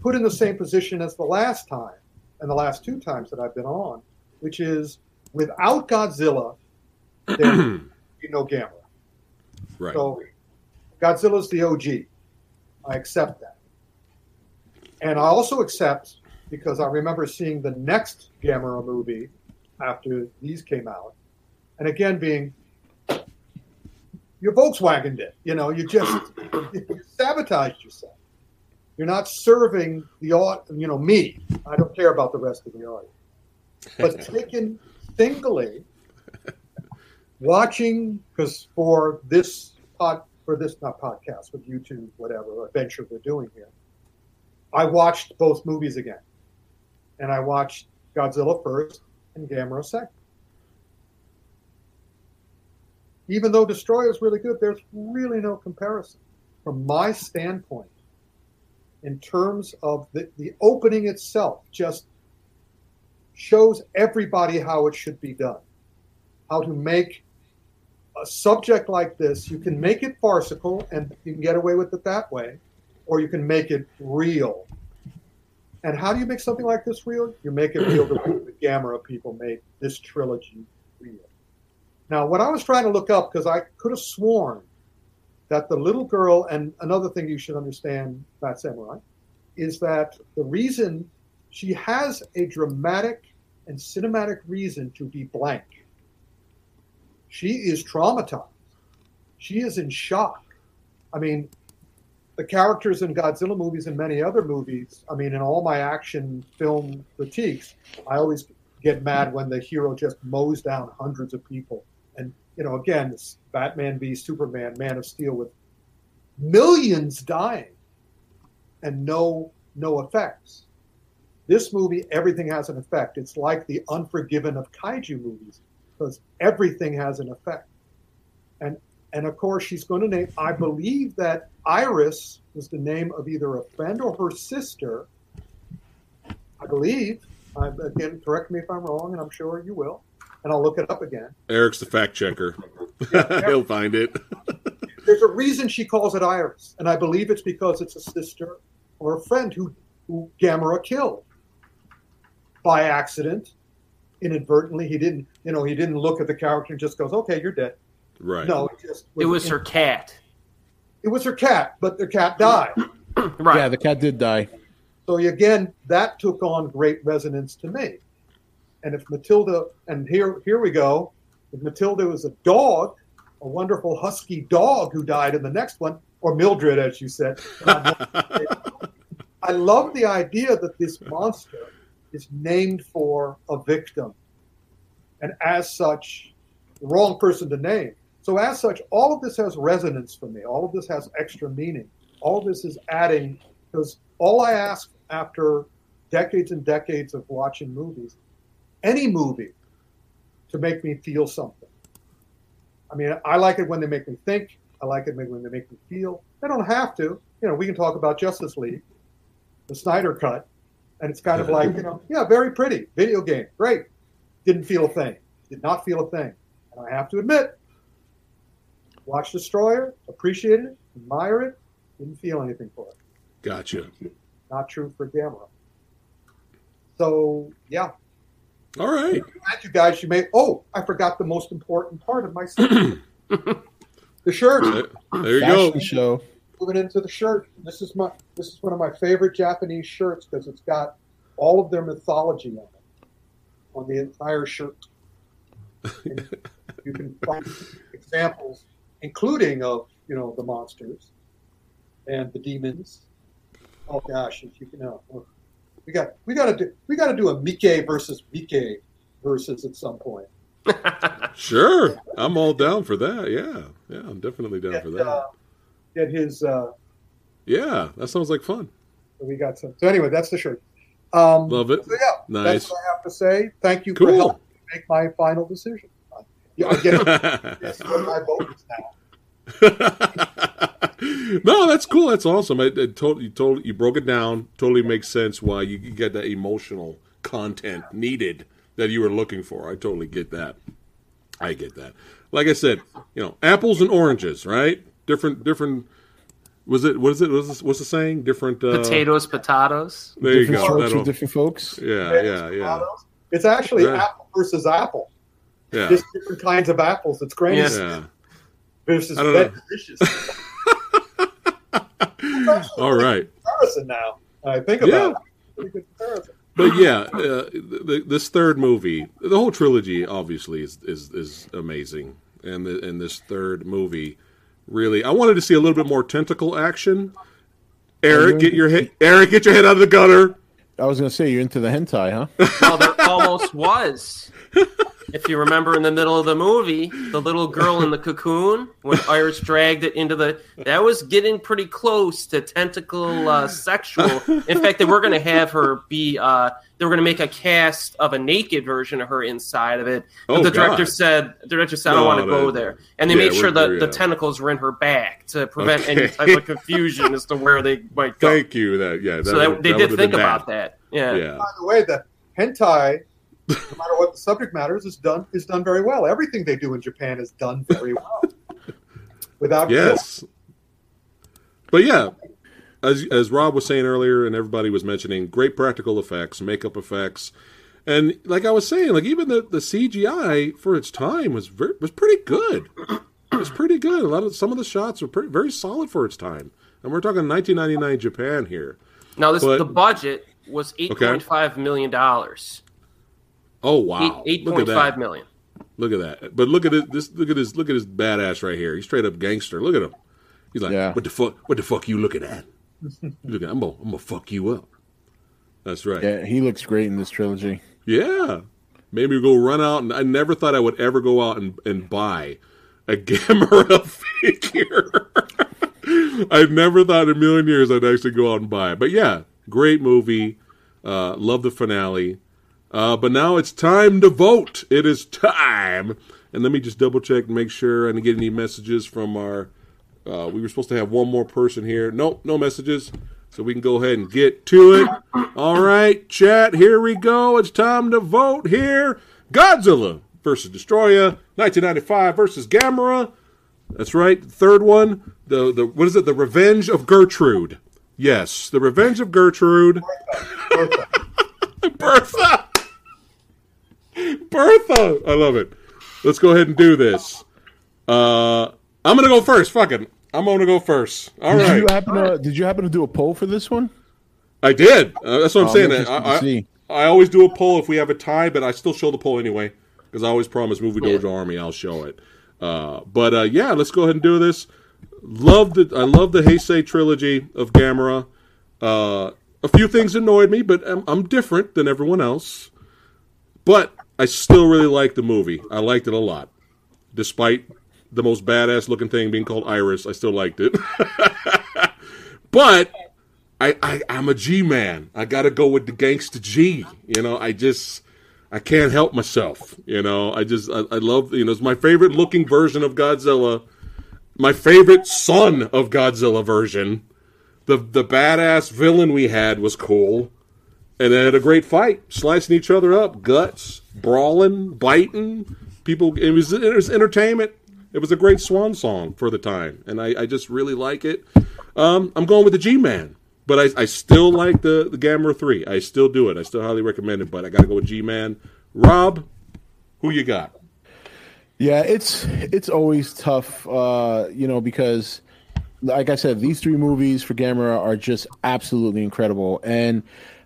put in the same position as the last time and the last two times that I've been on, which is without Godzilla, there would be no Gamera. Right. So Godzilla's the OG. I accept that. And I also accept, because I remember seeing the next Gamera movie after these came out, and again being, your Volkswagen did. You know, you just you sabotaged yourself. You're not serving the you know me. I don't care about the rest of the audience. But taken singly, watching because for this pod for this not podcast with YouTube whatever adventure we're doing here, I watched both movies again, and I watched Godzilla first and Gamera second. Even though Destoroyah is really good, there's really no comparison from my standpoint in terms of the, the opening itself just shows everybody how it should be done. How to make a subject like this you can make it farcical and you can get away with it that way or you can make it real. And how do you make something like this real? You make it real the way the gamera people made this trilogy real. Now what i was trying to look up because i could have sworn that the little girl, and another thing you should understand, about Samurai, is that the reason she has a dramatic and cinematic reason to be blank. She is traumatized. She is in shock. I mean, the characters in Godzilla movies and many other movies, I mean, in all my action film critiques, I always get mad when the hero just mows down hundreds of people. And, you know, again, this Batman v Superman, Man of Steel with millions dying and no no effects. This movie, everything has an effect. It's like the Unforgiven of kaiju movies because everything has an effect. And and of course, she's going to name. I believe that Iris was the name of either a friend or her sister. I believe. I, again, correct me if I'm wrong, and I'm sure you will. And I'll look it up again. Erik's the fact checker. He'll find it. There's a reason she calls it Iris, and I believe it's because it's a sister or a friend who, who Gamera killed by accident, inadvertently. He didn't, you know, he didn't look at the character and just goes, "Okay, you're dead." Right. No, it just It was her cat. It was her cat, but the cat died. Right. Yeah, the cat did die. So again, that took on great resonance to me. And if Matilda, and here here we go, if Matilda was a dog, a wonderful husky dog who died in the next one, or Mildred, as you said, I love the idea that this monster is named for a victim, and as such, wrong person to name. So as such, all of this has resonance for me. All of this has extra meaning. All of this is adding because all I ask after decades and decades of watching movies, any movie, to make me feel something. I mean, I like it when they make me think. I like it when they make me feel. They don't have to. You know, we can talk about Justice League, the Snyder cut, and it's kind of like, you know, yeah, very pretty video game, great. Didn't feel a thing. Did not feel a thing. And I have to admit, watch Destoroyah, appreciated it, admire it, didn't feel anything for it. Gotcha. Not true for Gamera. So yeah, All right. glad you guys you may. Oh, I forgot the most important part of my segment. the shirt. There, there you go. Show. Moving into the shirt. This is my this is one of my favorite Japanese shirts because it's got all of their mythology on it, on the entire shirt. You can find examples, including of you know the monsters and the demons. Oh gosh, if you can know, we got we got to do we got to do a Mike versus Mike versus at some point. Sure. I'm all down for that. Yeah. Yeah, I'm definitely down Get, for that. uh, get his. Uh, Yeah, that sounds like fun. we got some. So anyway, that's the shirt. Um, Love it. So yeah, Nice. that's what I have to say. Thank you for Cool. helping me make my final decision. Yeah, I get guess my vote is now. no, that's cool. That's awesome. It, it totally, you you broke it down. Totally makes sense why you, you get that emotional content needed that you were looking for. I totally get that. I get that. Like I said, you know, apples and oranges, right? Different, different. Was it? What is it? What's, what's the saying? Different uh, Potatoes, potatoes. There you different go. strokes for different folks. yeah, yeah, yeah, It's actually Yeah. apple versus apple. yeah, Just different kinds of apples. It's great yeah. versus I don't know. red delicious. All right. comparison now. I think about Yeah. it. Pretty good comparison. but yeah, uh, th this third movie, the whole trilogy, obviously is is, is amazing, and the, and this third movie, really, I wanted to see a little bit more tentacle action. Erik, get your head, Erik, get your head out of the gutter. I was gonna say you're into the hentai, huh? Well, there almost was. if you remember in the middle of the movie, the little girl in the cocoon when Iris dragged it into the that was getting pretty close to tentacle uh, sexual. In fact, they were going to have her be uh, they were going to make a cast of a naked version of her inside of it. But Oh, the director God. said the director said I No, don't want to go there, and they yeah, made sure that we're- the tentacles were in her back to prevent any type of confusion as to where they might go. Thank you. That yeah. That so that, they that did think about that. Yeah. Yeah. By the way, the hentai, no matter what the subject matter is, is done is done very well. Everything they do in Japan is done very well. Without Yes. But yeah, as as Rob was saying earlier, and everybody was mentioning, great practical effects, makeup effects, and like I was saying, like even the, the CGI for its time was very, was pretty good. It was pretty good. A lot of some of the shots were pretty, very solid for its time, and we're talking 1999 Japan here. Now this But- the budget was eight point five million dollars. Oh wow! Eight look at that! five million. Look at that! But look at it. This look at this. Look at this badass right here. He's straight up gangster. Look at him. He's like, Yeah. what the fuck? What the fuck you looking at? Look at. I'm gonna, I'm gonna fuck you up. That's right. Yeah, he looks great in this trilogy. Yeah. Maybe go run out and I never thought I would ever go out and, and buy a Gamera figure. I never thought in a million years I'd actually go out and buy it. But yeah, great movie. Uh, love the finale. Uh, but now it's time to vote. It is time. And let me just double check and make sure I didn't get any messages from our. Uh, we were supposed to have one more person here. Nope, no messages. So we can go ahead and get to it. All right, chat, here we go. It's time to vote here. Godzilla versus Destoroyah, 1995 versus Gamera. That's right. Third one, the the what is it? The Revenge of Gertrude. Yes, the Revenge of Gertrude. Bertha. Bertha. I love it. Let's go ahead and do this. Uh, I'm gonna go first. Fuck it. I'm gonna go first. All Did right. you happen to Did you happen to do a poll for this one? I did. Uh, that's what I'm Oh, saying. I, I. I always do a poll if we have a tie, but I still show the poll anyway because I always promise Movie Dojo Army I'll show it. Uh, but uh, yeah, let's go ahead and do this. Love the I love the Heisei trilogy of Gamera. Uh, a few things annoyed me, but I'm, I'm different than everyone else. But I still really like the movie. I liked it a lot, despite the most badass looking thing being called Iris. I still liked it. but I, I I'm a G man. I got to go with the gangster G. You know, I just I can't help myself. You know, I just I, I love you know it's my favorite looking version of Godzilla. My favorite son of Godzilla version. The the badass villain we had was cool. And they had a great fight, slicing each other up, guts, brawling, biting. People, it was, it was entertainment. It was a great swan song for the time, and I, I just really like it. Um, I'm going with the G Man, but I, I still like the the Gamera Three. I still do it. I still highly recommend it, but I got to go with G Man. Rob, who you got? Yeah, it's it's always tough, uh, you know, because like I said, these three movies for Gamera are just absolutely incredible. And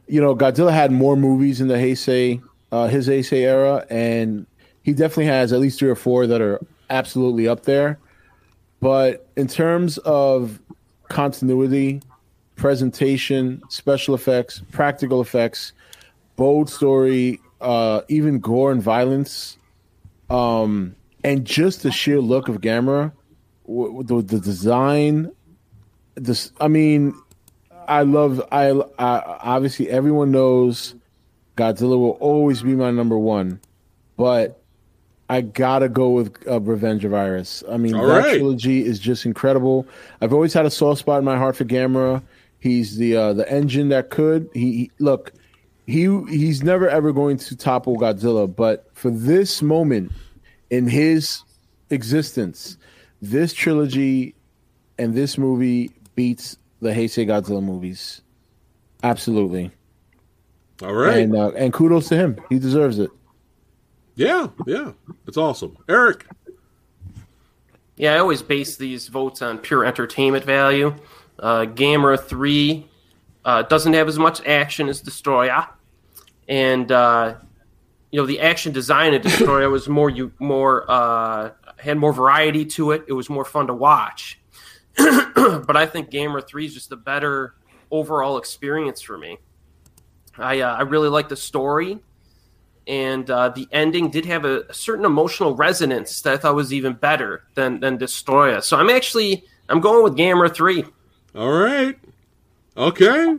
you know, Godzilla had more movies in the Heisei, uh, his Heisei era, and he definitely has at least three or four that are absolutely up there. But in terms of continuity, presentation, special effects, practical effects, bold story, uh, even gore and violence, um, and just the sheer look of Gamera, w- the, the design, this I mean, I love. I, I obviously everyone knows Godzilla will always be my number one, but I gotta go with uh, Revenge of Iris. I mean, All that right. trilogy is just incredible. I've always had a soft spot in my heart for Gamera. He's the uh, the engine that could. He, he look. He he's never ever going to topple Godzilla, but for this moment in his existence, this trilogy and this movie beats the Heisei Godzilla movies. Absolutely. All right. And uh, and kudos to him. He deserves it. yeah, yeah, it's awesome. Erik, Yeah, I always base these votes on pure entertainment value. Uh, Gamera 3 uh, doesn't have as much action as Destoroyah. And, uh, you know, the action design of Destoroyah was more, you more, uh, had more variety to it. It was more fun to watch. but I think Gamera 3 is just a better overall experience for me. I, uh, I really like the story. and uh, the ending did have a, a certain emotional resonance that I thought was even better than than Destoroyah. So I'm actually I'm going with Gamera three. All right. Okay.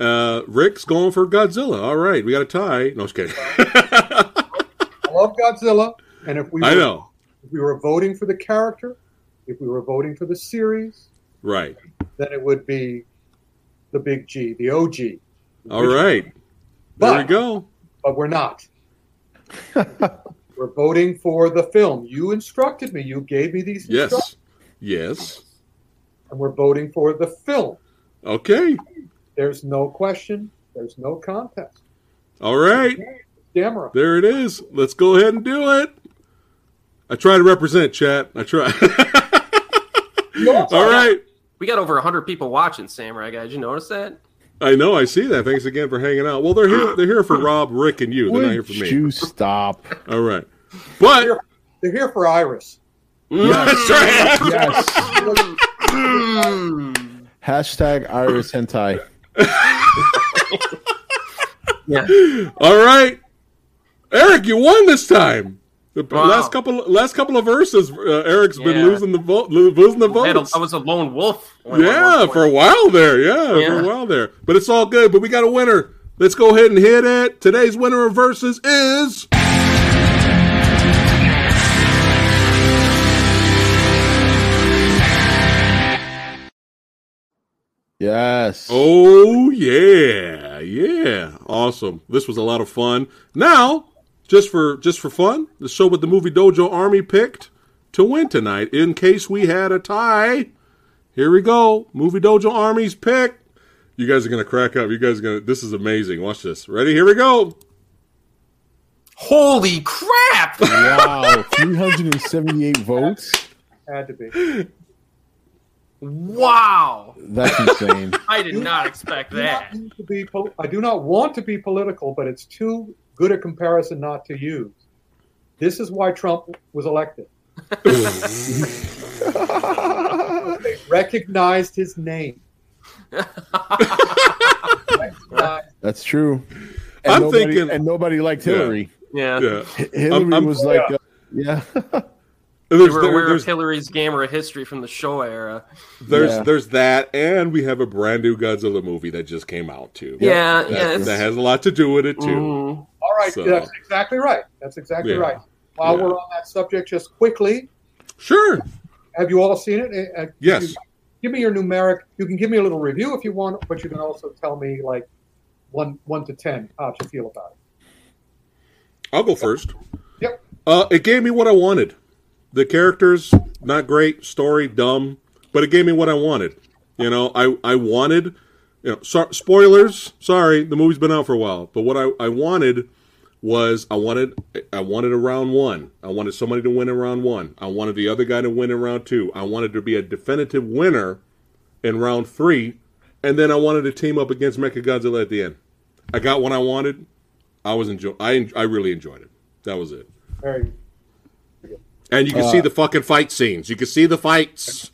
Uh, Ric's going for Godzilla. All right, we got a tie. No, I was kidding. I love Godzilla, and if we I know. if we were voting for the character, if we were voting for the series, Right. then it would be the big G, the OG. All right. There we go. But we're not. we're voting for the film. You instructed me. You gave me these instructions, Yes. Yes. and we're voting for the film. Okay. There's no question. There's no contest. All right. Gamera. There it is. Let's go ahead and do it. I try to represent, chat. I try. All right. We got over hundred people watching Samurai Guy. Did you notice that? I know. I see that. Thanks again for hanging out. Well, they're here. They're here for Rob, Ric, and you. They're not here for me. you stop? All right. But They're, they're here for Iris. that's right. Yes. Hashtag Iris Hentai. Yeah. All right, Erik, you won this time. The Wow. last couple, last couple of verses, uh, Erik's been losing the vote, losing the I, had votes. I was a lone wolf. Yeah, for a while there. Yeah, for a while there. But it's all good. But we got a winner. Let's go ahead and hit it. Today's winner of verses is. Yes. Oh yeah, yeah, awesome. This was a lot of fun. Now, just for just for fun, the show with the movie Dojo Army picked to win tonight. In case we had a tie, here we go. Movie Dojo Army's pick. You guys are gonna crack up. You guys are gonna. This is amazing. Watch this. Ready? Here we go. Holy crap! Wow. 378 votes. Had to be. wow! That's insane. I did not expect I do not that. to be I do not want to be political, but it's too good a comparison not to use. This is why Trump was elected. they recognized his name. Recognized- That's true. And I'm nobody, thinking- and nobody liked Hillary. Yeah. Yeah. H- Hillary I'm- I'm- was like, uh, yeah. We There's, were there- aware of there's, Hillary's Gamera history from the Showa era. there's, Yeah. there's that, and we have a brand new Godzilla movie that just came out too. Yeah, That, yeah. that has a lot to do with it too. Mm. Right, So- that's exactly right. That's exactly Yeah. right. While Yeah. we're on that subject, just quickly, Sure. have you all seen it? Uh, uh, Yes. you- give me your numeric. You can give me a little review if you want, but you can also tell me like one one to ten how you feel about it. I'll go first. Yep. Uh, it gave me what I wanted. The characters not great, story dumb, but it gave me what I wanted. You know, I I wanted. You know, so, spoilers. Sorry, the movie's been out for a while, but what I I wanted was I wanted I wanted a round one. I wanted somebody to win in round one. I wanted the other guy to win in round two. I wanted to be a definitive winner in round three, and then I wanted to team up against Mechagodzilla at the end. I got what I wanted. I was enjoy. I I really enjoyed it. That was it. Very And you can Uh, see the fucking fight scenes. You can see the fights.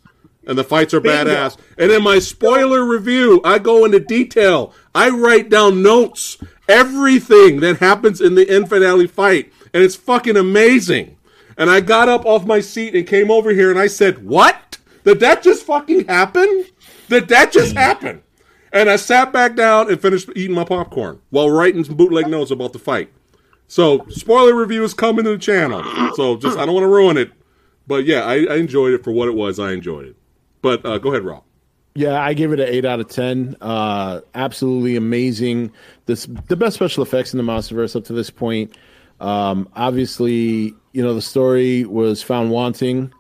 And the fights are badass. And in my spoiler review, I go into detail. I write down notes, everything that happens in the end finale fight. And it's fucking amazing. And I got up off my seat and came over here and I said, What? Did that just fucking happen? Did that just happen? And I sat back down and finished eating my popcorn while writing some bootleg notes about the fight. So spoiler review is coming to the channel. So just I don't want to ruin it, but yeah, I, I enjoyed it for what it was. I enjoyed it. But uh, go ahead, Rob. Yeah, I give it an eight out of ten. Uh, absolutely amazing. This the best special effects in the MonsterVerse up to this point. Um, obviously, you know the story was found wanting,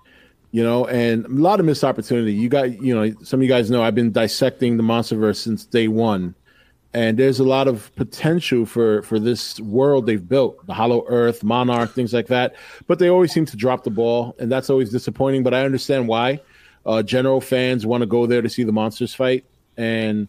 you know, and a lot of missed opportunity. You got, you know, some of you guys know I've been dissecting the MonsterVerse since day one, and there's a lot of potential for for this world they've built, the Hollow Earth, Monarch, things like that. But they always seem to drop the ball, and that's always disappointing. But I understand why. Uh, general fans want to go there to see the monsters fight, and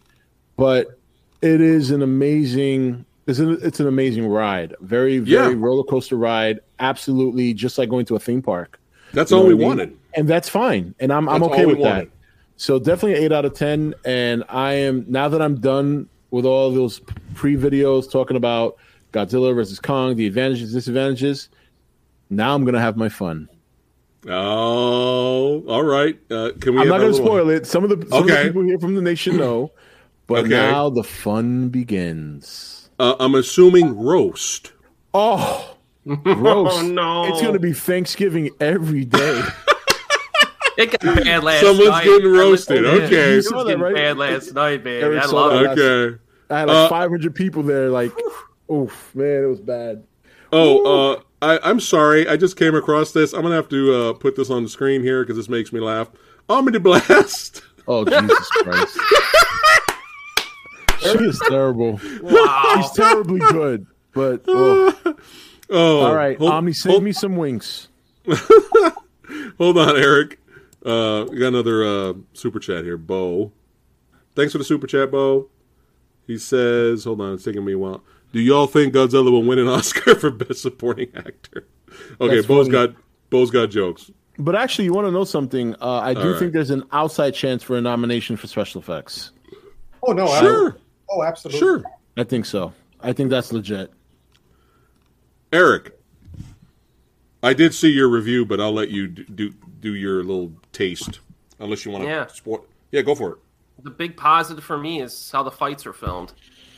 but it is an amazing. It's an, it's an amazing ride. Very very Yeah. roller coaster ride. Absolutely, just like going to a theme park. That's You all we I mean? wanted. and that's fine. And I'm I'm okay with that. So definitely eight out of ten. And I am now that I'm done with all those pre videos talking about Godzilla versus Kong, the advantages, disadvantages. Now I'm gonna have my fun. Oh, all right. Uh, can we? I'm not gonna spoil it. Some of the some of the people here from the nation know, but Okay. now the fun begins. Uh, I'm assuming roast. Oh, roast! Oh, no. It's gonna be Thanksgiving every day. It got bad last night. Someone's night. getting roasted. listened- Okay. It was getting right? bad last night, man. Erik I saw love it. Okay. I had like Uh, 500 people there. Like, oof, man, it was bad. Oh, uh, I, I'm sorry. I just came across this. I'm gonna have to uh, put this on the screen here because this makes me laugh. Omni Blast. Oh Jesus Christ! she is terrible. Wow. She's terribly good, but oh. Oh, all right, Hold, Omni, save hold, me some winks. hold on, Erik. Uh, we got another uh, super chat here, Bo. Thanks for the super chat, Bo. He says, "Hold on, it's taking me a while. Do y'all think Godzilla will win an Oscar for Best Supporting Actor?" Okay, That's Bo's funny. got Bo's got jokes. But actually, you want to know something? Uh, I do right. think there's an outside chance for a nomination for special effects. Oh no, I- Sure, oh, absolutely. sure. I think so. I think that's legit. Erik, I did see your review, but I'll let you d- do do your little taste, unless you want to. Yeah. Sport. Yeah, go for it. the big positive for me is how the fights are filmed.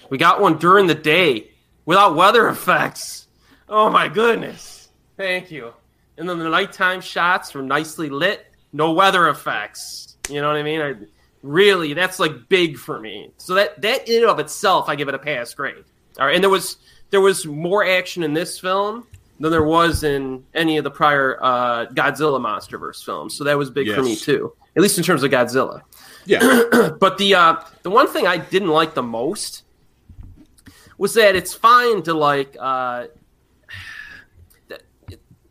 We got one during the day without weather effects. Oh my goodness. Thank you. And then the nighttime shots were nicely lit, no weather effects. You know what I mean? I, really, that's like big for me. So that that in and of itself, I give it a pass grade. All right, and there was there was more action in this film than there was in any of the prior uh, Godzilla MonsterVerse films. So that was big for me too, at least in terms of Godzilla. Yeah, But the uh, the one thing I didn't like the most was that it's fine to like. Uh,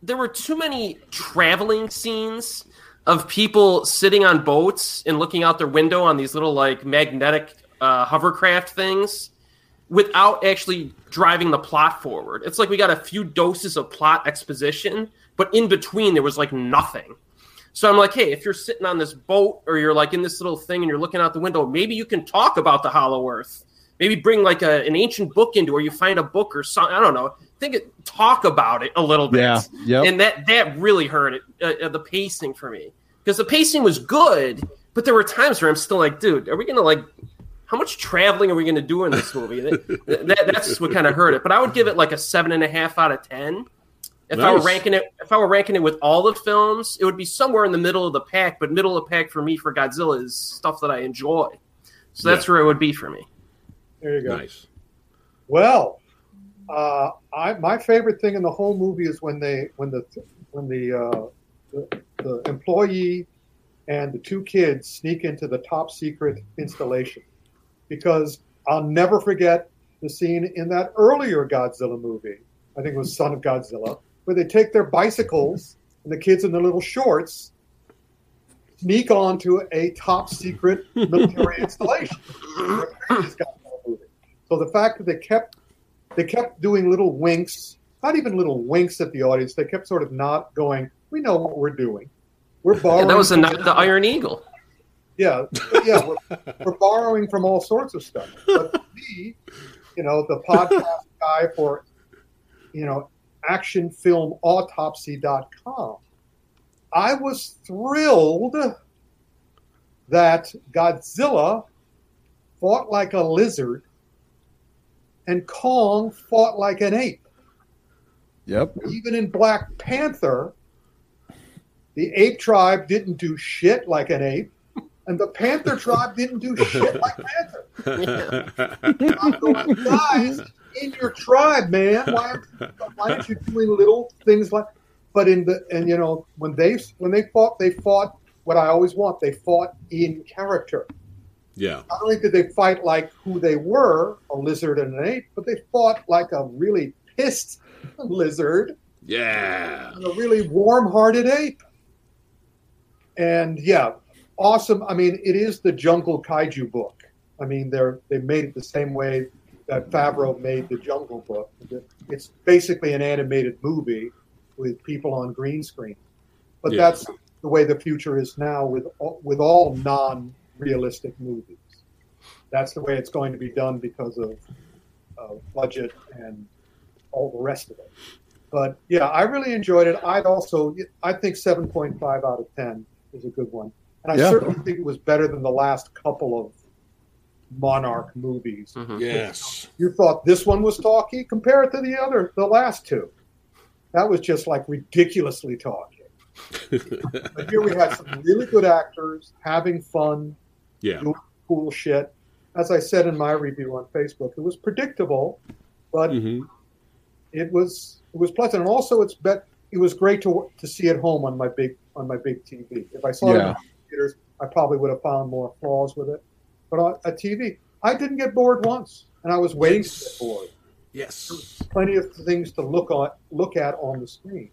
there were too many traveling scenes of people sitting on boats and looking out their window on these little like magnetic uh, hovercraft things without actually driving the plot forward. It's like we got a few doses of plot exposition, but in between there was like nothing. So I'm like, hey, if you're sitting on this boat or you're like in this little thing and you're looking out the window, maybe you can talk about the Hollow Earth. Maybe bring like a, an ancient book into, or you find a book or something. I don't know. Think it, talk about it a little bit. Yeah, yep. And that that really hurt it. Uh, uh, the pacing for me because the pacing was good, but there were times where I'm still like, dude, are we gonna like? How much traveling are we gonna do in this movie? that, that, that's what kind of hurt it. But I would give it like a seven and a half out of ten. If I were ranking it, if I were ranking it with all the films, it would be somewhere in the middle of the pack. But middle of the pack for me for Godzilla is stuff that I enjoy. So that's where it would be for me. There you go. nice. Well, uh, I my favorite thing in the whole movie is when they when the when the, uh, the the employee and the two kids sneak into the top secret installation because I'll never forget the scene in that earlier Godzilla movie. I think it was Son of Godzilla, where they take their bicycles and the kids in the little shorts sneak onto a top secret military installation. The previous Godzilla movie. So the fact that they kept they kept doing little winks, not even little winks at the audience, they kept sort of not going, We know what we're doing. We're borrowing Yeah, that was the, the Iron Eagle. yeah, yeah, we're, we're borrowing from all sorts of stuff. But me, you know, the podcast guy for, you know, actionfilmautopsy.com, I was thrilled that Godzilla fought like a lizard and Kong fought like an ape. Yep. Even in Black Panther, the ape tribe didn't do shit like an ape, and the panther tribe didn't do shit like panther. Going, guys, in your tribe, man. Why, why aren't you doing little things like? But in the and you know when they when they fought, they fought what I always want. They fought in character. Yeah, Not only did they fight like who they were, a lizard and an ape, but they fought like a really pissed lizard yeah. and a really warm-hearted ape. And yeah, awesome. I mean, it is the Jungle Kaiju book. I mean, they're they made it the same way that Favreau made the Jungle Book. It's basically an animated movie with people on green screen. But Yeah. that's the way the future is now with all- with all non-realistic movies. That's the way it's going to be done because of uh, budget and all the rest of it. But yeah, I really enjoyed it. I'd also, I think 7.5 out of 10 is a good one. And I Yeah. certainly think it was better than the last couple of Monarch movies. Mhm. Yes. You thought this one was talky? Compare it to the other, the last two. That was just like ridiculously talky. but here we had some really good actors having fun, Yeah. doing cool shit. As I said in my review on Facebook, it was predictable, but hmm it was it was pleasant. And also, it's bet it was great to to see at home on my big on my big TV. If I saw it in Yeah. theaters, I probably would have found more flaws with it. But on a TV, I didn't get bored once, and I was waiting to get bored. Yes. Plenty of things to look on look at on the screen.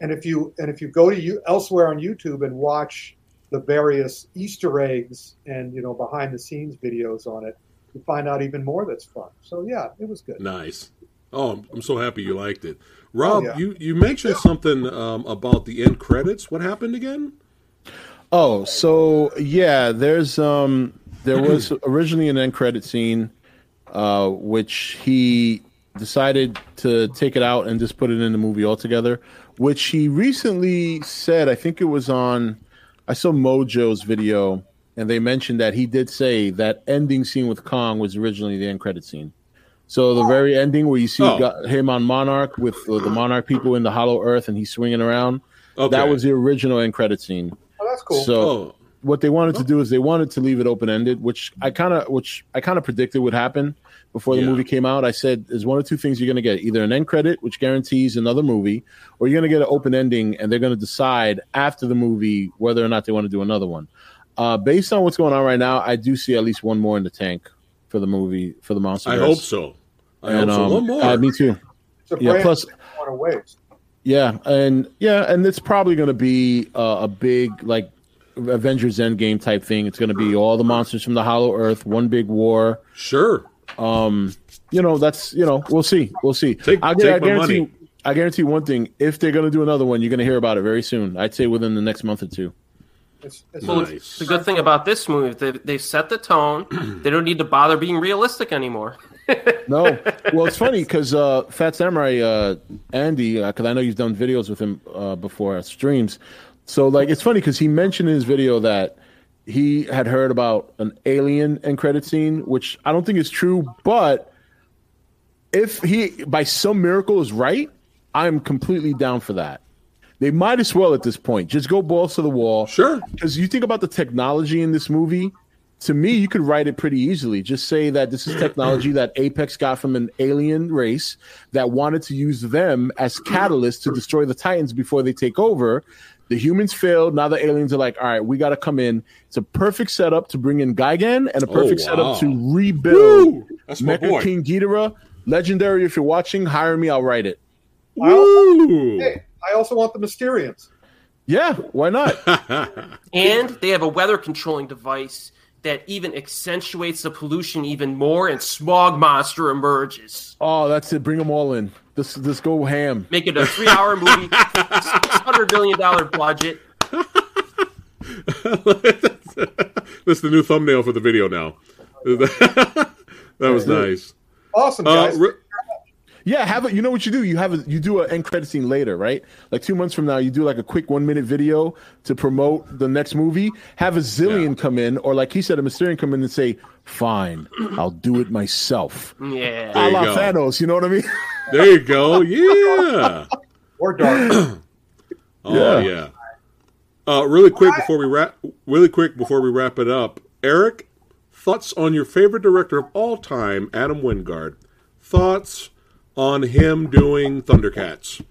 And if you and if you go to you elsewhere on YouTube and watch the various Easter eggs and you know behind the scenes videos on it, you find out even more that's fun. So yeah, it was good. Nice. Oh, I'm- I'm so happy you liked it. Rob, yeah. you, you mentioned something um, about the end credits. What happened again? Oh, so yeah, there's um there was originally an end credit scene, uh, which he decided to take it out and just put it in the movie altogether. Which he recently said, I think it was on, I saw Mojo's video, and they mentioned that he did say that ending scene with Kong was originally the end credit scene. So the very ending where you see Oh. him on Monarch with uh, the Monarch people in the Hollow Earth and he's swinging around, Okay. that was the original end credit scene. Oh, that's cool. So Oh, what they wanted to do is they wanted to leave it open ended, which I kind of which I kind of predicted would happen before the Yeah. movie came out. I said there's one or two things you're going to get: either an end credit, which guarantees another movie, or you're going to get an open ending, and they're going to decide after the movie whether or not they want to do another one. Uh, based on what's going on right now, I do see at least one more in the tank for the movie for the monster. I hope so. I And, hope so. um, One more. uh, me too. it's a Yeah. Plus, you want to. Yeah, and yeah, and it's probably going to be uh, a big like Avengers Endgame type thing. It's going to be all the monsters from the Hollow Earth, one big war. sure. Um, you know, that's you know, we'll see, we'll see. Take- I, take I my guarantee, money. I guarantee one thing: if they're going to do another one, you're going to hear about it very soon. I'd say within the next month or two. It's, it's Well, Nice. the good thing about this movie, they they set the tone. they don't need to bother being realistic anymore. No, well, it's funny because uh, Fat Samurai uh, Andy, because I know you've done videos with him uh, before at streams. So like, it's funny because he mentioned in his video that he had heard about an alien end credit scene, which I don't think is true. But if he by some miracle is right, I'm completely down for that. They might as well at this point just go balls to the wall. Sure. Because you think about the technology in this movie, to me, you could write it pretty easily. Just say that this is technology that Apex got from an alien race that wanted to use them as catalyst to destroy the Titans before they take over. The humans failed. Now the aliens are like, all right, we got to come in. It's a perfect setup to bring in Gigan and a oh, perfect Oh, wow. setup to rebuild Woo! That's my Mecha boy. King Ghidorah. Legendary, if you're watching, hire me. I'll write it. Woo! Hey, I also want the Mysterians. Yeah, why not? And they have a weather controlling device that even accentuates the pollution even more, and smog monster emerges. oh, that's it. Bring them all in. Let's, let's go ham. Make it a three hour movie, six hundred million dollar budget. That's the new thumbnail for the video now. that was nice. Awesome, Uh, guys. re- Yeah, have it. You know what you do? You have a, you do an end credit scene later, right? Like two months from now, you do like a quick one minute video to promote the next movie. Have a Xilien Yeah. come in, or like he said, a Mysterian come in and say, "Fine, I'll do it myself." Yeah. There A you la. Thanos, you know what I mean? there you go. Yeah. or dark. Oh Yeah. yeah. Uh, really quick before we wrap. Really quick before we wrap it up, Erik, thoughts on your favorite director of all time, Adam Wingard. Thoughts on him doing Thundercats?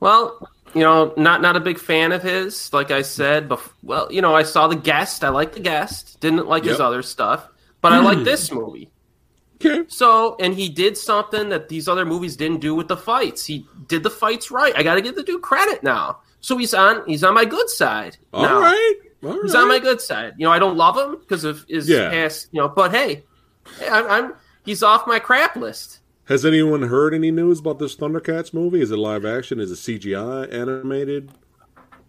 Well, you know, not not a big fan of his. Like I said, bef- well, you know, I saw the guest. I like the guest. Didn't like his other stuff, but I like hmm. this movie. Okay. So, and he did something that these other movies didn't do with the fights. He did the fights right. I got to give the dude credit now. So he's on he's on my good side. All now. right. All He's right. on my good side. You know, I don't love him because of his Yeah. past. You know, but hey, hey, I'm, I'm he's off my crap list. Has anyone heard any news about this Thundercats movie? Is it live action? Is it CGI animated?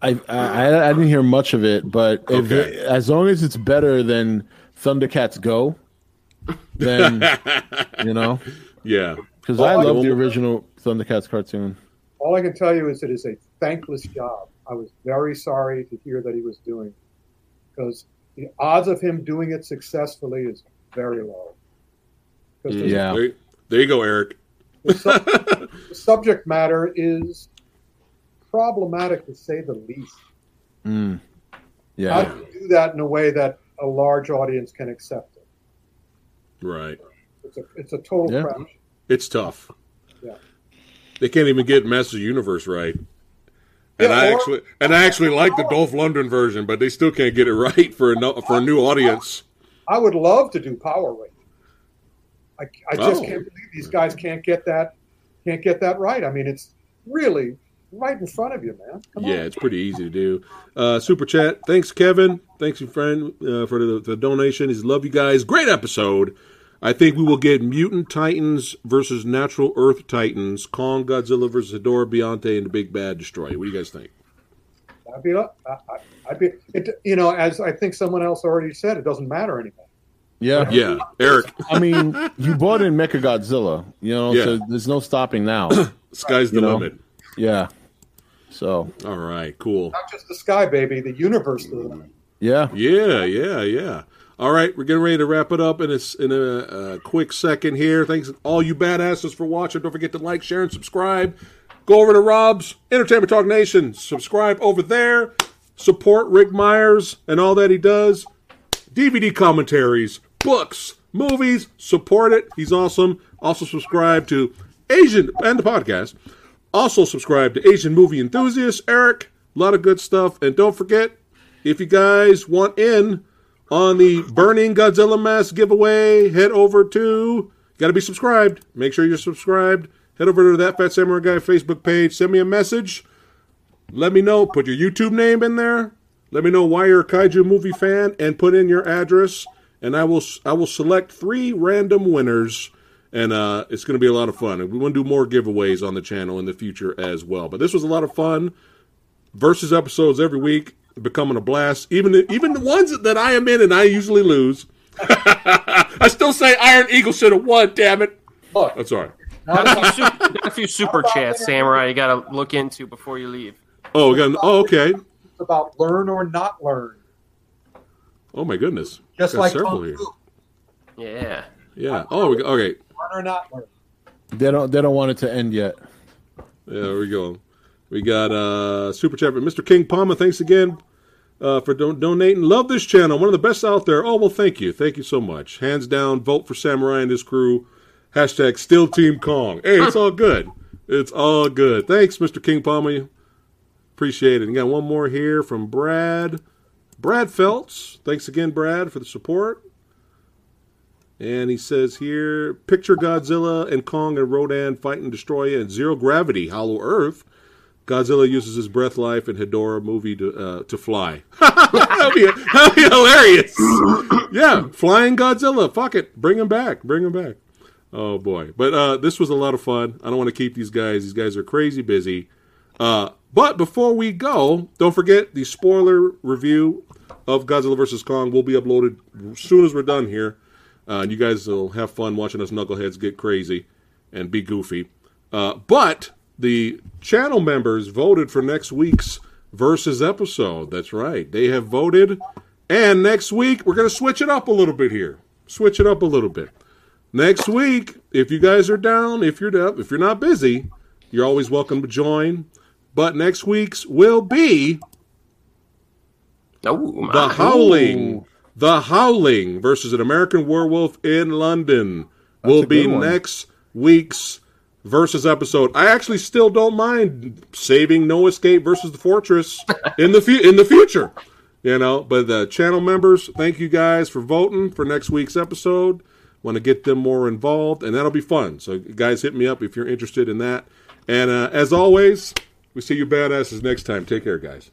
I, I I didn't hear much of it, but if Okay. it, as long as it's better than Thundercats Go, then you know. Yeah. because I I- love the original Thundercats cartoon. All I can tell you is it is a thankless job. I was very sorry to hear that he was doing because the odds of him doing it successfully is very low. Because Yeah. There, there you go, Erik. the, sub- the subject matter is problematic to say the least. Mm. How Yeah, do you do that in a way that a large audience can accept it? Right. It's a, it's a total Yeah. crash. It's tough. Yeah. They can't even get Masters Universe right. And Yeah, I or- actually and I actually like the Dolph Lundgren version, but they still can't get it right for a no, for a new audience. I would love to do Power Rangers. I, I just Oh. can't believe these guys can't get that can't get that right. I mean, it's really right in front of you, man. Come Yeah, on. it's pretty easy to do. Uh, super chat. Thanks, Kevin. Thanks, your friend, uh, for the, the donation. He's love you guys. Great episode. I think we will get Mutant Titans versus Natural Earth Titans, Kong, Godzilla versus Hedorah, Biollante, and the Big Bad Destoroyah. What do you guys think? I'd be, I, I- I'd be, it, you know, as I think someone else already said, it doesn't matter anymore. Yeah. Yeah, Erik. I mean, you bought in Mecha Godzilla, you know, Yeah. so there's no stopping now. Sky's the You know? limit. yeah. So All right, cool. Not just the sky, baby, the universe. The, yeah, Yeah, yeah, yeah. All right, we're getting ready to wrap it up in a, s- in a, uh quick second here. Thanks all you badasses for watching. Don't forget to like, share, and subscribe. Go over to Rob's Entertainment Talk Nation. Subscribe over there. Support Ric Meyers and all that he does. DVD commentaries, books, movies. Support it. He's awesome. Also subscribe to Asian and the podcast. Also subscribe to Asian Movie Enthusiast Erik. A lot of good stuff. And don't forget, if you guys want in on the Burning Godzilla Mask giveaway, head over to. Got to be subscribed. Make sure you're subscribed. Head over to that Fat Samurai Guy Facebook page. Send me a message. Let me know. Put your YouTube name in there. Let me know why you're a kaiju movie fan, and put in your address. And I will I will select three random winners, and uh, it's going to be a lot of fun. And we want to do more giveaways on the channel in the future as well. But this was a lot of fun. Versus episodes every week, becoming a blast. Even the, even the ones that I am in and I usually lose. I still say Iron Eagle should have won. Damn it! look, That's all right. Got a few super, got a few super chats, Samurai. You got to look into before you leave. Oh, again. Oh, okay. it's about learn or not learn. Oh my goodness. Just Got like several Kung. Fu, Yeah. Yeah. Oh, we, okay. learn or not learn. they don't they don't want it to end yet. Yeah, there we go. We got uh super chat from Mr. King Palma. Thanks again uh, for don- donating. Love this channel. One of the best out there. Oh well, thank you, thank you so much. Hands down, vote for Samurai and his crew. Hashtag Still Team Kong. Hey, it's all good. It's all good. Thanks, Mr. King Palma. Appreciate it. And got one more here from Brad. Brad Feltz. Thanks again, Brad, for the support. And he says here, picture Godzilla and Kong and Rodan fighting Destoroyah in zero gravity, Hollow Earth. Godzilla uses his breath life in Hedorah movie to uh, to fly. that'd, be, be hilarious. yeah, flying Godzilla. Fuck it, bring him back. Bring him back. Oh boy, but uh, this was a lot of fun. I don't want to keep these guys. These guys are crazy busy. Uh, but before we go, don't forget the spoiler review of Godzilla vs Kong will be uploaded as soon as we're done here. Uh, and you guys will have fun watching us knuckleheads get crazy and be goofy. Uh, but the channel members voted for next week's versus episode. That's right. They have voted. And next week, we're going to switch it up a little bit here. Switch it up a little bit. Next week, if you guys are down, if you're down, if you're not busy, you're always welcome to join. But next week's will be Oh, The. Howling. The Howling versus an American Werewolf in London will be one. next week's versus episode. I actually still don't mind saving No Escape versus the Fortress in the fu- in the future. You know, but the channel members, thank you guys for voting for next week's episode. Want to get them more involved, and that'll be fun. So, guys, hit me up if you're interested in that. And uh, as always, we see you badasses next time. Take care, guys.